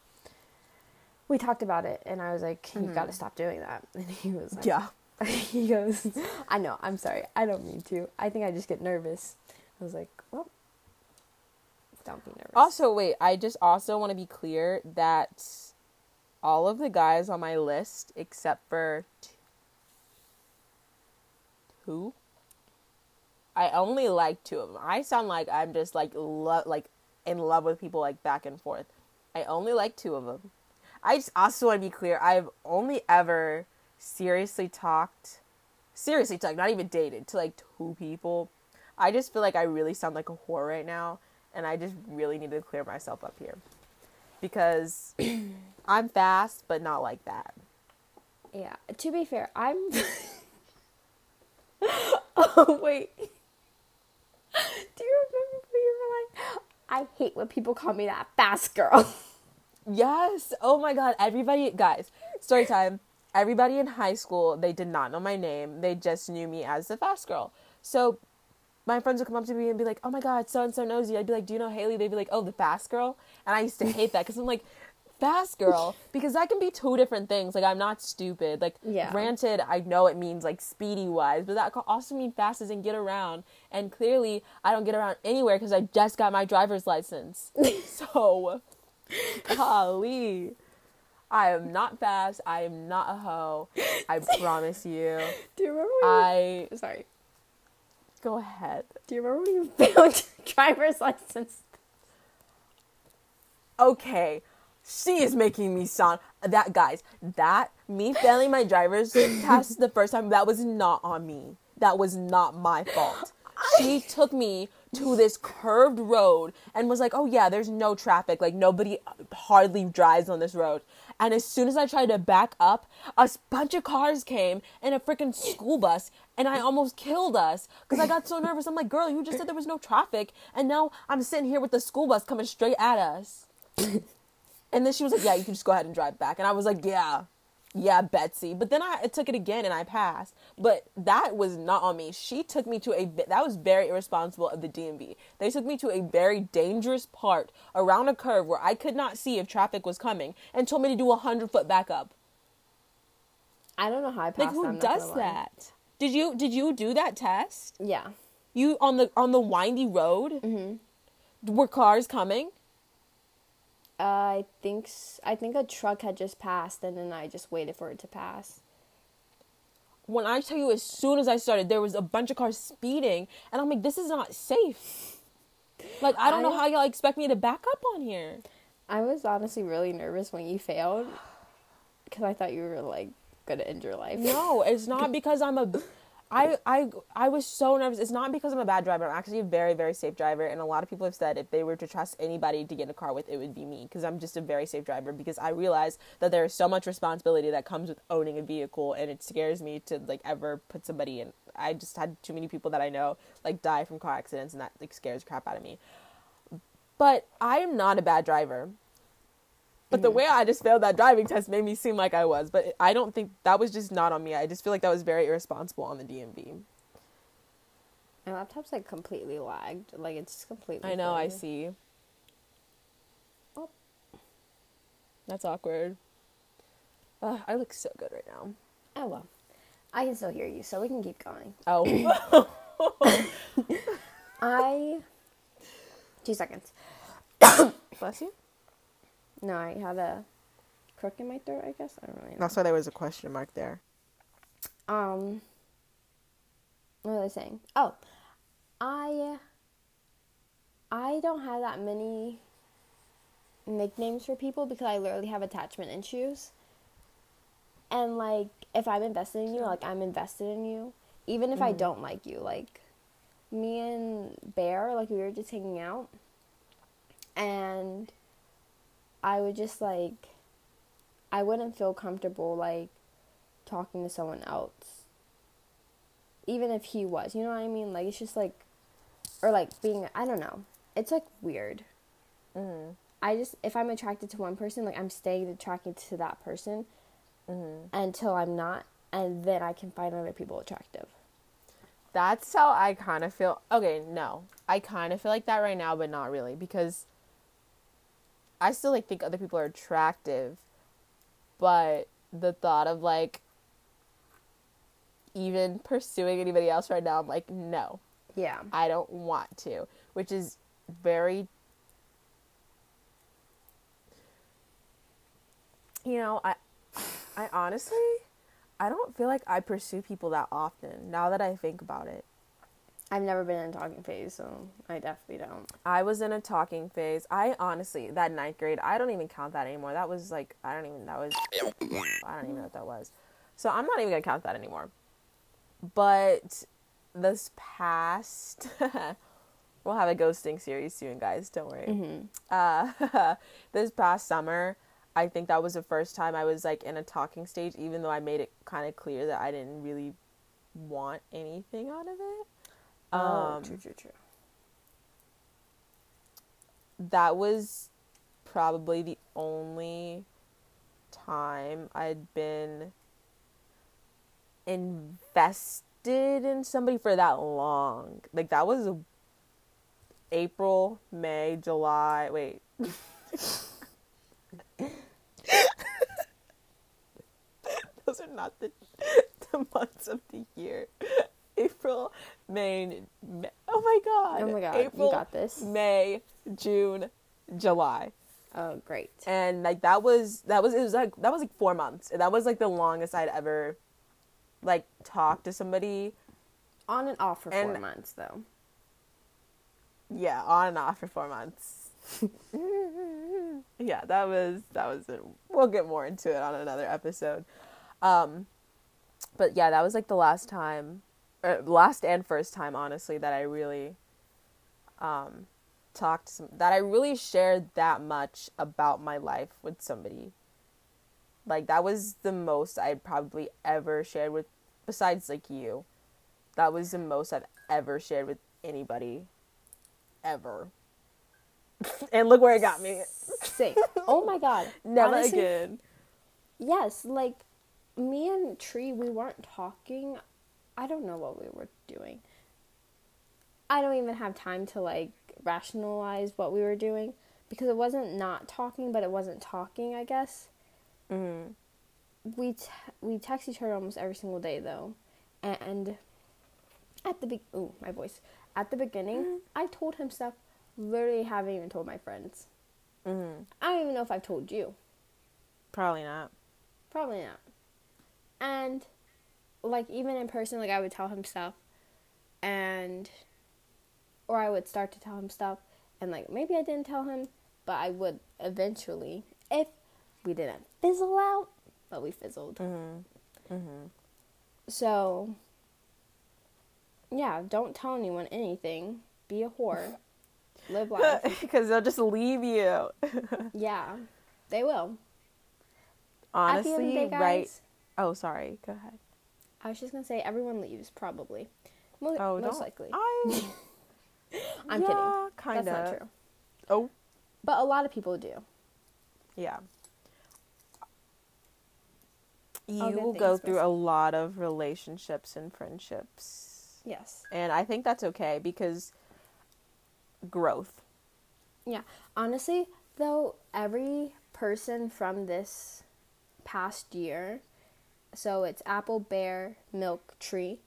We talked about it, and I was like, "You've mm-hmm. got to stop doing that." *laughs* And he was like, yeah. *laughs* he goes, I know, I'm sorry. I don't mean to. I think I just get nervous. I was like, well, don't be nervous. Also, wait, I just also want to be clear that all of the guys on my list, except for t- two, I only like two of them. I sound like I'm just like lo- like in love with people like back and forth. I only like two of them. I just also want to be clear. I've only ever seriously talked, seriously talked, not even dated, to like two people. I just feel like I really sound like a whore right now, and I just really need to clear myself up here because *clears throat* I'm fast, but not like that. yeah, to be fair, I'm. *laughs* oh, wait. *laughs* Do you remember when you were like, I hate when people call me that fast girl? *laughs* Yes. Oh my god. Everybody, guys, story time. Everybody in high school, they did not know my name. They just knew me as the fast girl. So my friends would come up to me and be like, "Oh my god, so and so knows you." I'd be like, "Do you know Haley?" They'd be like, "Oh, the fast girl." And I used to hate that because I'm like, fast girl, *laughs* because that can be two different things. Like I'm not stupid. Like Yeah. granted, I know it means like speedy wise, but that could also mean fast as in get around. And clearly, I don't get around anywhere because I just got my driver's license. *laughs* so, *laughs* golly. I am not fast. I am not a hoe. I *laughs* promise you. Do you remember when I you, sorry. go ahead. Do you remember when you *laughs* failed your driver's license? Okay. she is making me sound that guys that me failing my driver's test the first time that was not on me that was not my fault she took me to this curved road and was like oh yeah there's no traffic. Like nobody hardly drives on this road. And as soon as i tried to back up a bunch of cars came and a freaking school bus and i almost killed us because i got so nervous. I'm like girl you just said there was no traffic and now i'm sitting here with the school bus coming straight at us. And then she was like, "Yeah, you can just go ahead and drive back." And I was like, "Yeah, yeah, Betsy." But then I took it again and I passed. But that was not on me. She took me to a that was very irresponsible of the DMV. They took me to a very dangerous part around a curve where I could not see if traffic was coming and told me to do a hundred foot back up. I don't know how I passed. Like who I'm does that? Did you did you do that test? Yeah. You on the on the windy road? Mm-hmm. Were cars coming? I think I think a truck had just passed, and then I just waited for it to pass. when I tell you, as soon as I started, there was a bunch of cars speeding, and I'm like, this is not safe. Like, I don't know how y'all expect me to back up on here. I was honestly really nervous when you failed, because I thought you were like gonna end your life. No, it's not *laughs* because I'm a. I, I, I was so nervous. It's not because I'm a bad driver. I'm actually a very, very safe driver. And a lot of people have said if they were to trust anybody to get in a car with, it would be me. Because I'm just a very safe driver. Because I realize that there is so much responsibility that comes with owning a vehicle. And it scares me to, like, ever put somebody in. I just had too many people that I know, like, die from car accidents. And that, like, scares crap out of me. But I am not a bad driver. But the way I just failed that driving test made me seem like I was. But I don't think that was just not on me. I just feel like that was very irresponsible on the DMV. My laptop's like completely lagged. Like it's just completely. I know, I see. Oh. That's awkward. Ugh, I look so good right now. Oh well, I can still hear you, so we can keep going. Oh. *coughs* *laughs* I. Two seconds. Bless you. No, I had a crook in my throat. I guess I don't really know. That's why there was a question mark there. Um, what was I saying? Oh, I I don't have that many nicknames for people because I literally have attachment issues. And like, if I'm invested in you, like I'm invested in you, even if I don't like you. Like, me and Bear, like we were just hanging out, and I would just like, I wouldn't feel comfortable like talking to someone else. Even if he was, you know what I mean? Like it's just like or like being I don't know. It's like weird. Mm-hmm. I just if I'm attracted to one person, like I'm staying attracted to that person Mm-hmm. until I'm not and then I can find other people attractive. That's how I kind of feel. Okay, no. I kind of feel like that right now, but not really because I still like think other people are attractive, but the thought of like even pursuing anybody else right now, I'm like, no, Yeah. I don't want to, which is very You know, I I honestly I don't feel like I pursue people that often now that I think about it. I've never been in a talking phase, so I definitely don't. I was in a talking phase. I honestly, that ninth grade, I don't even count that anymore. That was like, I don't even, that was, I don't even know what that was. So I'm not even going to count that anymore. But this past, *laughs* we'll have a ghosting series soon, guys. Don't worry. Uh, *laughs* this past summer, I think that was the first time I was like in a talking stage, even though I made it kind of clear that I didn't really want anything out of it. Oh, Um, true, true, true. that was probably the only time I'd been invested in somebody for that long. Like that was April, May, July. Wait. *laughs* Those are not the *laughs* the months of the year. April, May, May oh my god. Oh my God, you April, got this. May, June, July. Oh, great. And like that was that was it was like that was like 4 months. And that was like the longest I'd ever like talked to somebody. On and off for four months, though. Yeah, on and off for 4 months. *laughs* yeah, that was that was it. We'll get more into it on another episode. Um, but yeah, that was like the last time, or last and first time, honestly, that I really um, talked some, that I really shared that much about my life with somebody. Like that was the most I'd probably ever shared with, besides like you. That was the most I've ever shared with anybody, ever. *laughs* and look where it got me. Same. Oh my god. *laughs* Never Honestly, again. Yes, like me and Tree, we weren't talking. I don't know what we were doing. I don't even have time to like rationalize what we were doing because it wasn't not talking, but it wasn't talking. I guess Mm-hmm. we t- we text each other almost every single day though, and at the be- ooh my voice at the beginning I told him stuff literally haven't even told my friends. Mm-hmm. I don't even know if I've told you. Probably not. Probably not. And like even in person, like I would tell him stuff and or I would start to tell him stuff and like maybe I didn't tell him, but I would eventually if we didn't fizzle out, but we fizzled. Mm-hmm. Mm-hmm. So yeah, don't tell anyone anything. Be a whore. *laughs* Live life. Because they'll just leave you. *laughs* yeah. They will. Honestly, the day, guys, right? Oh, sorry. Go ahead. I was just gonna say everyone leaves probably. Mo- Oh, most don't- likely. I. *laughs* I'm yeah, kidding. Kind That's not true. Oh, But a lot of people do. yeah. You go through a lot of relationships and friendships. Yes. And I think that's okay because growth. Yeah. Honestly, though, every person from this past year, so it's apple, bear, milk, tree,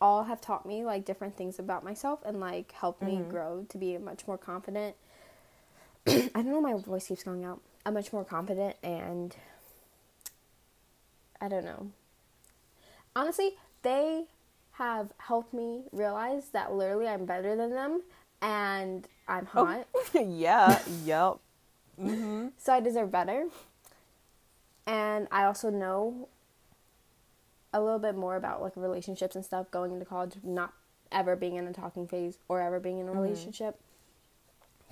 all have taught me like different things about myself and like helped me grow to be much more confident. *clears throat* I don't know, my voice keeps going out. I'm much more confident and I don't know. Honestly, they have helped me realize that literally I'm better than them and I'm hot. *laughs* yeah. yep. *laughs* Mhm. so I deserve better. And I also know a little bit more about like relationships and stuff going into college, not ever being in a talking phase or ever being in a relationship.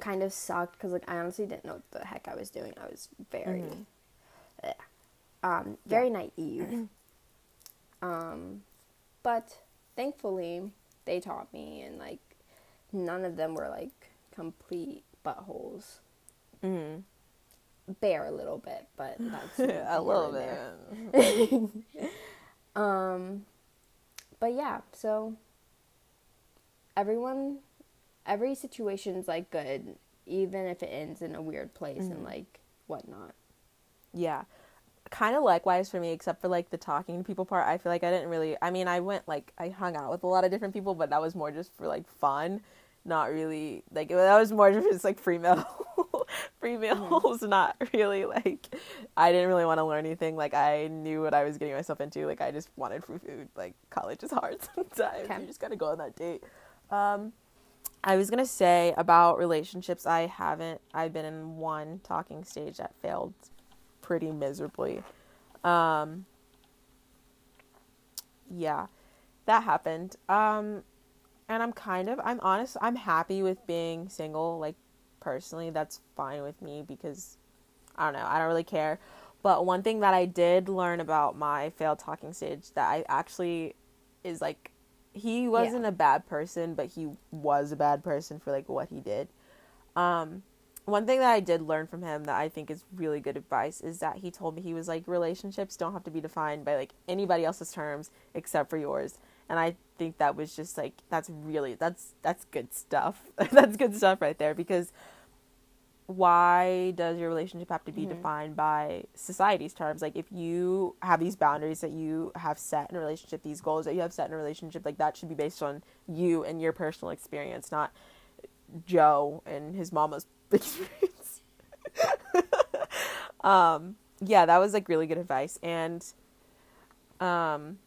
Kind of sucked because like I honestly didn't know what the heck I was doing. I was very, eh, um, very naive. *clears throat* um, but thankfully they taught me, and like none of them were like complete buttholes Mm-hmm. bear a little bit, but that's *laughs* a little bit. *laughs* Um, but yeah, so everyone, every situation's like good, even if it ends in a weird place and like whatnot. Yeah. Kind of likewise for me, except for like the talking to people part. I feel like I didn't really. I mean, I went like I hung out with a lot of different people, but that was more just for like fun, not really like that was more *laughs* just like free meal, *laughs* free meals. *laughs* Not really like I didn't really want to learn anything. Like I knew what I was getting myself into. Like I just wanted free food. Like college is hard *laughs* sometimes. Okay. You just gotta go on that date. Um, I was gonna say about relationships. I haven't. I've been in one talking stage that failed pretty miserably. Um, yeah, that happened. Um, and I'm kind of. I'm honest. I'm happy with being single. Like personally, that's fine with me because I don't know. I don't really care. But one thing that I did learn about my failed talking stage that I actually is like he wasn't a bad person, but he was a bad person for like what he did. Um, one thing that I did learn from him that I think is really good advice is that he told me he was like relationships don't have to be defined by like anybody else's terms except for yours. And I think that was just like that's really that's that's good stuff. *laughs* that's good stuff right there because why does your relationship have to be defined by society's terms? Like if you have these boundaries that you have set in a relationship, these goals that you have set in a relationship, like that should be based on you and your personal experience, not Joe and his mama's *laughs* experience. *laughs* um, yeah, that was like really good advice. And um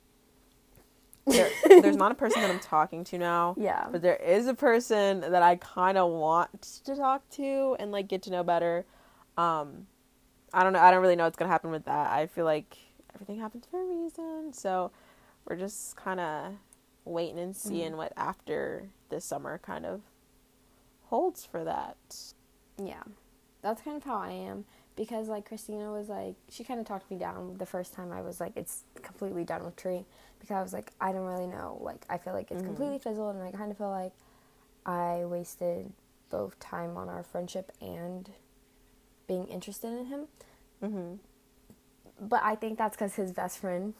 there, *laughs* there's not a person that I'm talking to now. Yeah. But there is a person that I kind of want to talk to and like get to know better. Um, I don't know. I don't really know what's gonna happen with that. I feel like everything happens for a reason. So we're just kind of waiting and seeing what after this summer kind of holds for that. Yeah, that's kind of how I am because like Christina was like she kind of talked me down the first time I was like it's completely done with Tree because I was like I don't really know like I feel like it's completely fizzled and I kind of feel like I wasted both time on our friendship and being interested in him. Mm-hmm. But I think that's because his best friend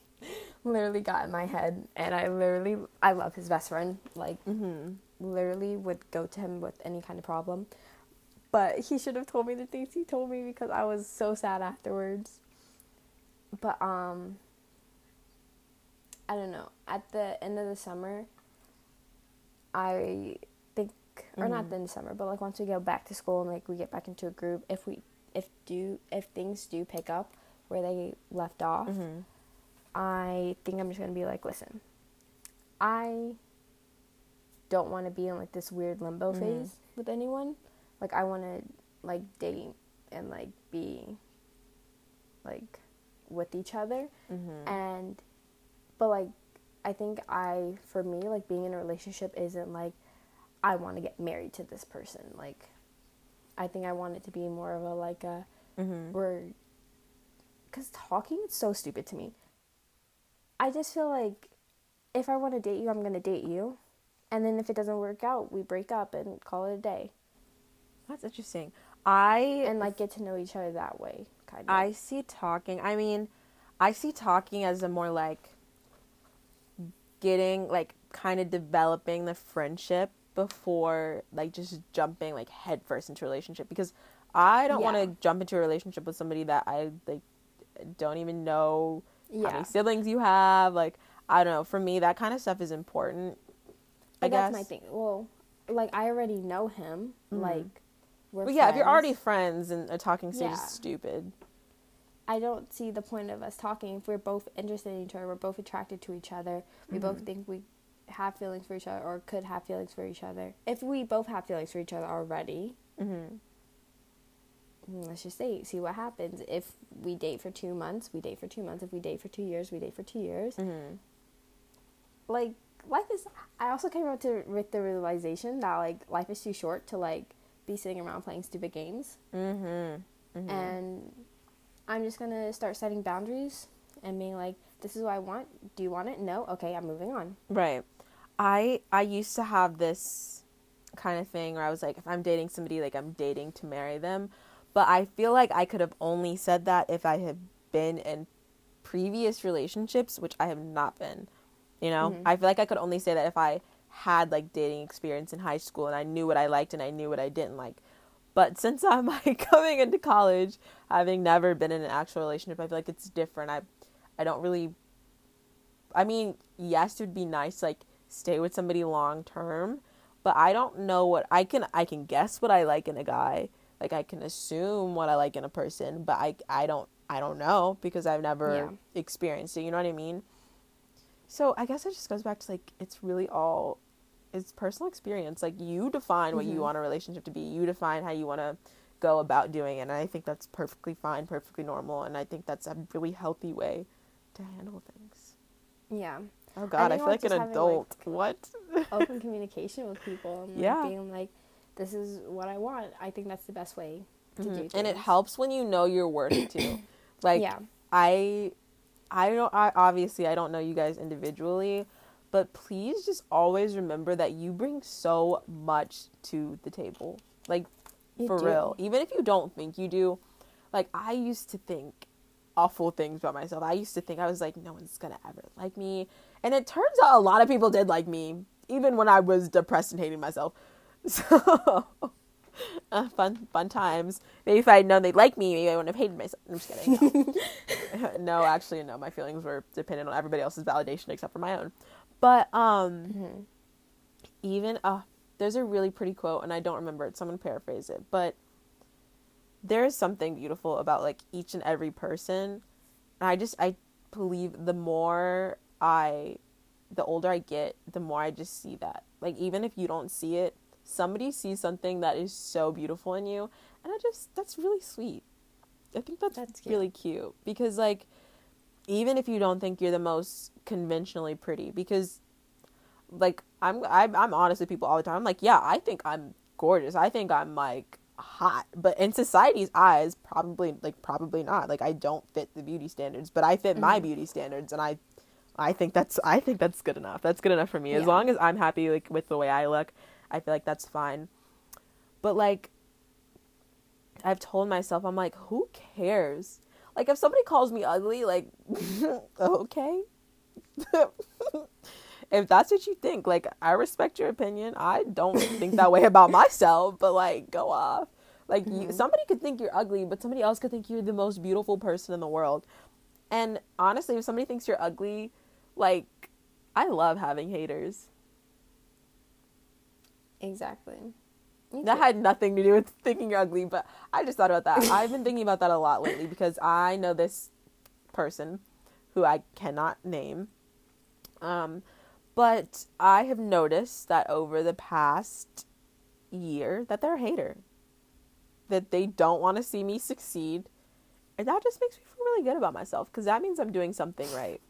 *laughs* literally got in my head, and I literally I love his best friend. Like Mm-hmm. literally would go to him with any kind of problem. But he should have told me the things he told me because I was so sad afterwards. But um I don't know. At the end of the summer I think or not Mhm. the end of summer, but like once we go back to school and like we get back into a group, if we if do if things do pick up where they left off, Mm-hmm. I think I'm just gonna be like, listen, I don't want to be in like this weird limbo Mhm. phase with anyone. Like I want to like date and like be like with each other Mm-hmm. and but like I think I for me like being in a relationship isn't like I want to get married to this person. Like I think I want it to be more of a like a Mm-hmm. we're because talking is so stupid to me i just feel like if i want to date you i'm going to date you and then if it doesn't work out we break up and call it a day That's interesting. I and like get to know each other that way kind of I see talking. I mean, I see talking as a more like getting like kind of developing the friendship before like just jumping like headfirst into a relationship because I don't want to jump into a relationship with somebody that I like don't even know yeah. how many siblings you have. Like I don't know. For me, that kind of stuff is important. I but guess. my thing well like i already know him Mhm. like we're But yeah, if you're already friends and a talking stage Yeah. is stupid. I don't see the point of us talking if we're both interested in each other. We're both attracted to each other. We both Mhm. think we have feelings for each other or could have feelings for each other. If we both have feelings for each other already, hmm mm, let's just date. See what happens. If we date for two months, we date for two months. If we date for two years, we date for two years. hmm Like life is. I also came up to with the realization that like life is too short to like be sitting around playing stupid games. hmm hmm and I'm just gonna start setting boundaries and being like, "This is what I want. Do you want it? No. Okay, I'm moving on." Right. I I used to have this kind of thing where I was like, if I'm dating somebody, like I'm dating to marry them. But I feel like I could have only said that if I had been in previous relationships, which I have not been. You know, Mhm. I feel like I could only say that if I had like dating experience in high school and I knew what I liked and I knew what I didn't like. But since I'm *laughs* like coming into college, having never been in an actual relationship, I feel like it's different. I I don't really I mean, yes, it would be nice like stay with somebody long term, but I don't know what I can I can guess what I like in a guy. Like I can assume what I like in a person, but I I don't I don't know because I've never Yeah. experienced it, you know what I mean? So, I guess it just goes back to like it's really all it's personal experience. Like you define what you Mhm. want a relationship to be. You define how you want to go about doing it. And I think that's perfectly fine, perfectly normal, and I think that's a really healthy way to handle things. Yeah, Oh God, I, think, feel like, like an having, adult. what? *laughs* open communication with people and like, Yeah. being like, "This is what I want." I think that's the best way to do Mhm. things. And it helps when you know your worth too. *coughs* like yeah, I, I don't. I obviously I don't know you guys individually, but please just always remember that you bring so much to the table. Like You for do. real. Even if you don't think you do, like I used to think awful things about myself. I used to think I was like, no one's gonna ever like me, and it turns out a lot of people did like me, even when I was depressed and hating myself. *laughs* So. Uh, fun, fun times. Maybe if I had known they'd like me, maybe I wouldn't have hated myself. I'm just kidding. *laughs* No. *laughs* no, actually, no. My feelings were dependent on everybody else's validation except for my own. But um, Mhm. even uh there's a really pretty quote and I don't remember it, so I'm gonna paraphrase it, but there is something beautiful about like each and every person. And I just I believe the more I the older I get, the more I just see that. Like even if you don't see it, somebody sees something that is so beautiful in you, and I just that's really sweet. I think that's, That's cute. really cute because like even if you don't think you're the most conventionally pretty because like I'm I'm I'm honest with people all the time. I'm like, yeah, I think I'm gorgeous. I think I'm like hot, but in society's eyes, probably like probably not. Like I don't fit the beauty standards, but I fit my mm-hmm. beauty standards, and I I think that's I think that's good enough. That's good enough for me. As Yeah. long as I'm happy like with the way I look, I feel like that's fine. But like I've told myself, I'm like, who cares? Like if somebody calls me ugly, like *laughs* okay. if that's what you think, like I respect your opinion. I don't think that way about myself, but like go off. Like you, mm-hmm. somebody could think you're ugly, but somebody else could think you're the most beautiful person in the world. And honestly, if somebody thinks you're ugly, like I love having haters. Exactly. That had nothing to do with *laughs* thinking you're ugly, but I just thought about that. I've been thinking about that a lot lately because I know this person who I cannot name. Um, but I have noticed that over the past year that they're a hater. That they don't want to see me succeed. And that just makes me feel really good about myself because that means I'm doing something right.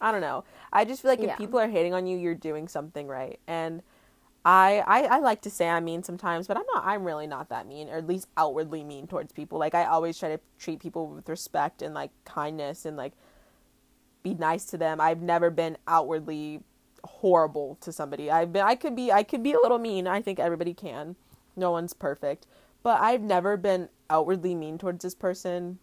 I don't know. I just feel like Yeah. if people are hating on you, you're doing something right. And I, I I like to say I'm mean sometimes, but I'm not. I'm really not that mean, or at least outwardly mean towards people. Like I always try to treat people with respect and like kindness and like be nice to them. I've never been outwardly horrible to somebody. I've been. I could be. I could be a little mean. I think everybody can. No one's perfect, but I've never been outwardly mean towards this person.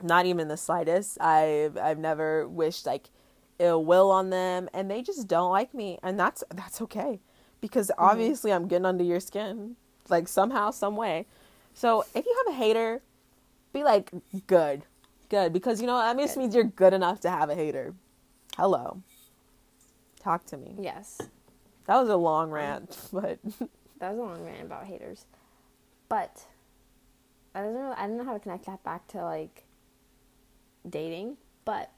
Not even the slightest. I've I've never wished like ill will on them, and they just don't like me, and that's that's okay because obviously I'm getting under your skin, like somehow, some way. So if you have a hater, be like good, good, because you know that just means you're good enough to have a hater. Hello, talk to me. Yes. That was a long rant, *laughs* but That was a long rant about haters. But I don't know I don't know how to connect that back to like dating, but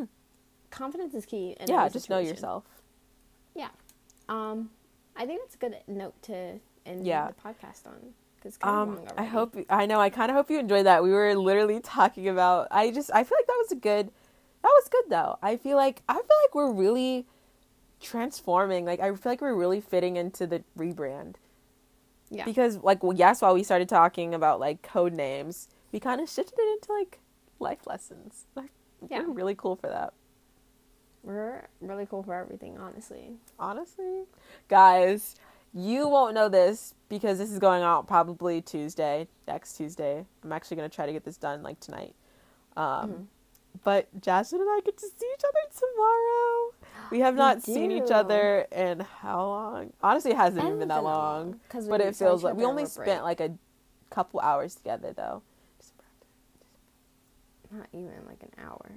*laughs* confidence is key yeah, just know yourself. Yeah. Um I think that's a good note to end Yeah. the podcast on cuz it's kind of Um, long I hope I know. I kind of hope you enjoyed that. We were literally talking about. I just I feel like that was a good. That was good though. I feel like I feel like we're really transforming. Like I feel like we're really fitting into the rebrand Yeah. because like well, yes, while we started talking about like code names, we kind of shifted it into like life lessons. Like Yeah. we're really cool for that. We're really cool for everything, honestly. honestly. Guys, you won't know this because this is going out probably Tuesday, next Tuesday. I'm actually going to try to get this done like tonight. Um, Mhm. But Jasmine and I get to see each other tomorrow. *gasps* We have We not seen each other in how long? Honestly, it hasn't even been that long. But it feels like we only spent break. like a couple hours together though. not even like an hour.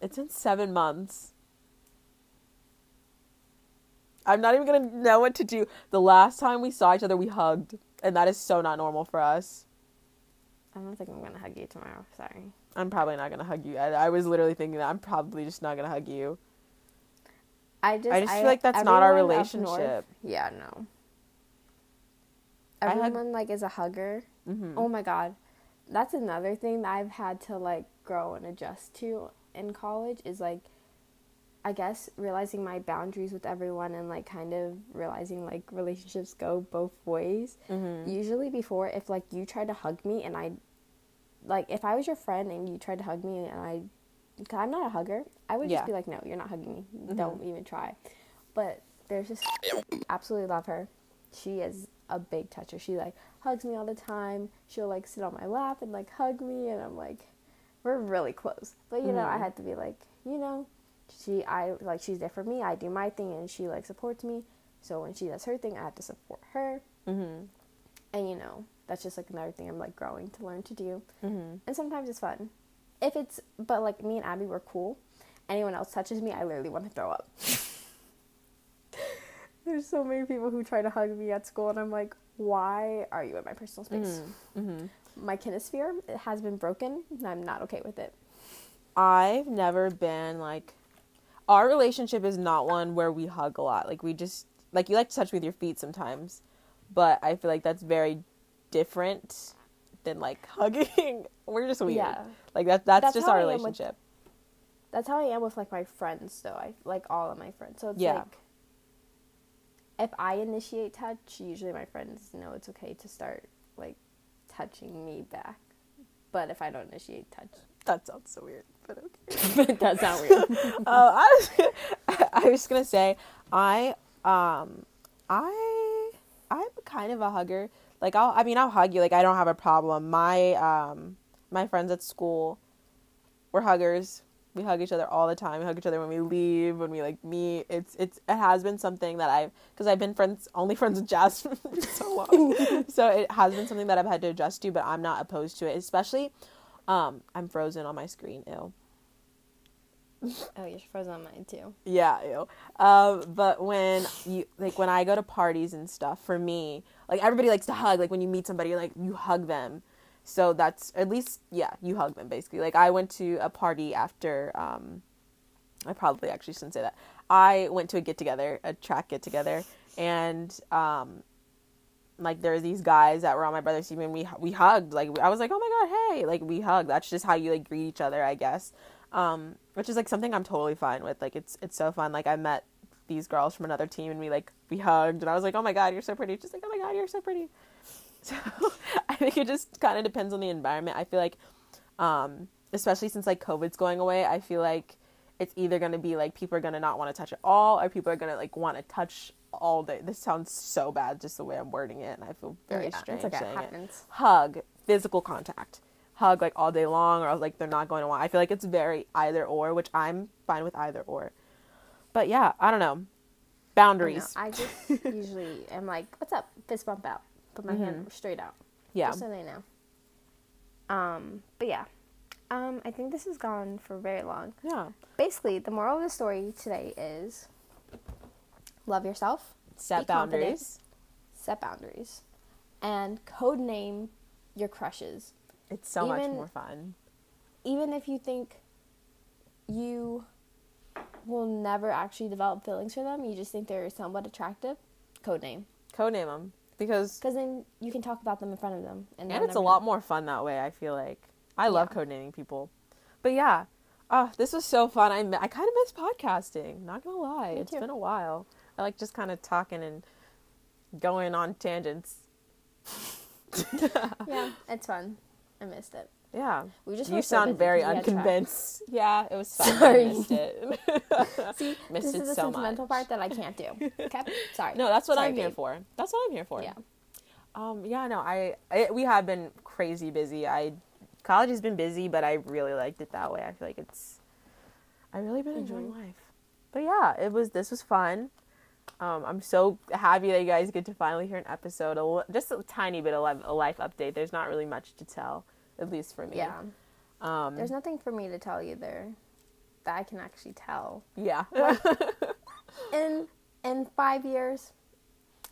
It's been seven months. I'm not even gonna know what to do. The last time we saw each other, we hugged, and that is so not normal for us. I don't think I'm going to hug you tomorrow. Sorry. I'm probably not gonna hug you. I, I was literally thinking that I'm probably just not gonna hug you. I just I just feel like that's not our everyone up north- relationship. yeah, no. I hug- Everyone like is a hugger. hmm Oh my god, that's another thing that I've had to like grow and adjust to in college is like, I guess realizing my boundaries with everyone and like kind of realizing like relationships go both ways. hmm Usually before, if like you tried to hug me and I, like if I was your friend and you tried to hug me and I, cause I'm not a hugger, I would Yeah. just be like, no, you're not hugging me. Mhm. Don't even try. But there's just absolutely love her. She is a big toucher. She like hugs me all the time. She'll like sit on my lap and like hug me, and I'm like, we're really close. But you know, I Mhm. had to be like, you know, she I like she's there for me. I do my thing, and she like supports me. So when she does her thing, I have to support her. hmm And you know, that's just like another thing I'm like growing to learn to do. hmm And sometimes it's fun. If it's, but like me and Abby were cool. Anyone else touches me, I literally want to throw up. *laughs* There's so many people who try to hug me at school, and I'm like, why are you in my personal space? hmm My kinesphere it has been broken, and I'm not okay with it. I've never been like, our relationship is not one where we hug a lot. Like we just like you like to touch with your feet sometimes, but I feel like that's very different than like *laughs* hugging. We're just weird. Yeah. Like that that's, That's just our I am with- relationship. That's how I am with like my friends though. I like all of my friends. So it's Yeah. like if I initiate touch, usually my friends know it's okay to start like touching me back. But if I don't initiate touch, That sounds so weird, but okay. *laughs* that's not weird. *laughs* uh, I was, *laughs* I was gonna say I um I I'm kind of a hugger. Like I'll I mean I'll hug you. Like I don't have a problem. My um my friends at school, we're huggers. We hug each other all the time. We hug each other when we leave, when we like meet. It's it's it has been something that I've because I've been friends only friends with Jasmine for so long. so it has been something that I've had to adjust to, but I'm not opposed to it. Especially, um, I'm frozen on my screen. Ew. oh, you're frozen on mine too. Yeah, ew. Um, but when you like when I go to parties and stuff, for me, like everybody likes to hug. Like when you meet somebody, like you hug them. So that's at least yeah, you hug them basically. Like I went to a party after. Um, I probably actually shouldn't say that. I went to a get together, a track get together, and um, like there were these guys that were on my brother's team, and we we hugged. Like I was like, oh my god, hey! Like we hugged. That's just how you like greet each other, I guess. Um, which is like something I'm totally fine with. Like it's it's so fun. Like I met these girls from another team, and we like we hugged, and I was like, oh my god, you're so pretty. Just like oh my god, you're so pretty. *laughs* So *laughs* I think it just kind of depends on the environment. I feel like, um, especially since like COVID's going away, I feel like it's either going to be like people are going to not want to touch at all or people are going to like want to touch all day. This sounds so bad just the way I'm wording it and I feel very Yeah, strange it's okay, it saying it. happens. Hug, physical contact. Hug like all day long or like they're not going to want. I feel like it's very either or, which I'm fine with either or. But yeah, I don't know. I know, Boundaries. I just *laughs* usually am like, "What's up?" Fist bump out. Put my hand straight out. Mm-hmm. yeah. Just so they know. Um, but yeah. Um, I think this has gone for very long. Yeah. Basically, the moral of the story today is love yourself, Set boundaries. set boundaries, and code name your crushes. It's so much more fun. Even if you think you will never actually develop feelings for them, you just think they're somewhat attractive, code name. Codename them because Because then you can talk about them in front of them. And, and it's a never lot know. more fun that way. I feel like I love Yeah. codenaming people, but yeah, oh, this was so fun. I I kind of miss podcasting. Not gonna lie, it's been a while. I like just kind of talking and going on tangents. *laughs* Yeah, it's fun. I missed it. Yeah, We just you were so sound busy very 'cause track. unconvinced. Yeah, it was fun. Sorry. I missed it. *laughs* See, *laughs* Missed this it is the so sentimental much. part that I can't do. Okay, sorry. No, that's what Sorry, I'm here for. That's what I'm here for. Yeah. Um, yeah, no, I, I we have been crazy busy. I college has been busy, but I really liked it that way. I feel like it's I really been enjoying Mm-hmm. life. But yeah, it was this was fun. Um, I'm so happy that you guys get to finally hear an episode, a, just a tiny bit of a life update. There's not really much to tell, at least for me. Yeah. Um, There's nothing for me to tell you there that I can actually tell. yeah. *laughs* In in five years,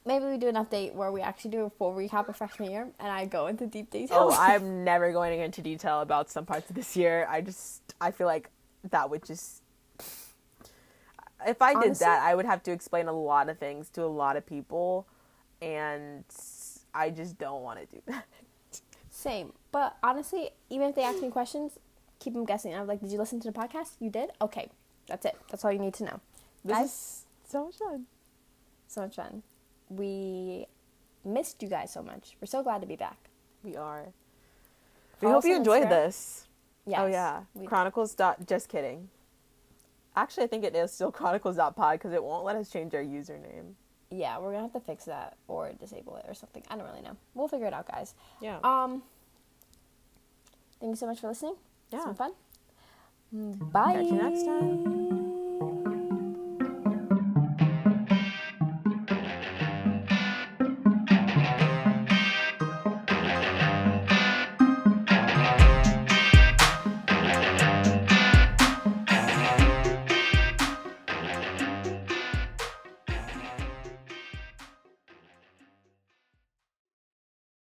maybe we do an update where we actually do a full recap of freshman year and I go into deep details. oh, I'm *laughs* never going into detail about some parts of this year. I just I feel like that would just if I did Honestly- that, I would have to explain a lot of things to a lot of people and I just don't want to do that. Same. But honestly, even if they ask me questions, keep them guessing. I'm like, did you listen to the podcast? You did? Okay. That's it. That's all you need to know. This Guys? is so much fun. So much fun. We missed you guys so much. We're so glad to be back. We are. We Follow hope you enjoyed Instagram. this. Oh, yes. oh yeah. we- Chronicles dot just kidding. Actually, I think it is still *laughs* chronicles.pod pod because it won't let us change our username. yeah, we're gonna have to fix that or disable it or something. I don't really know. We'll figure it out, guys. Yeah. Um, thank you so much for listening. It's Yeah. been fun. Bye. Catch you next time.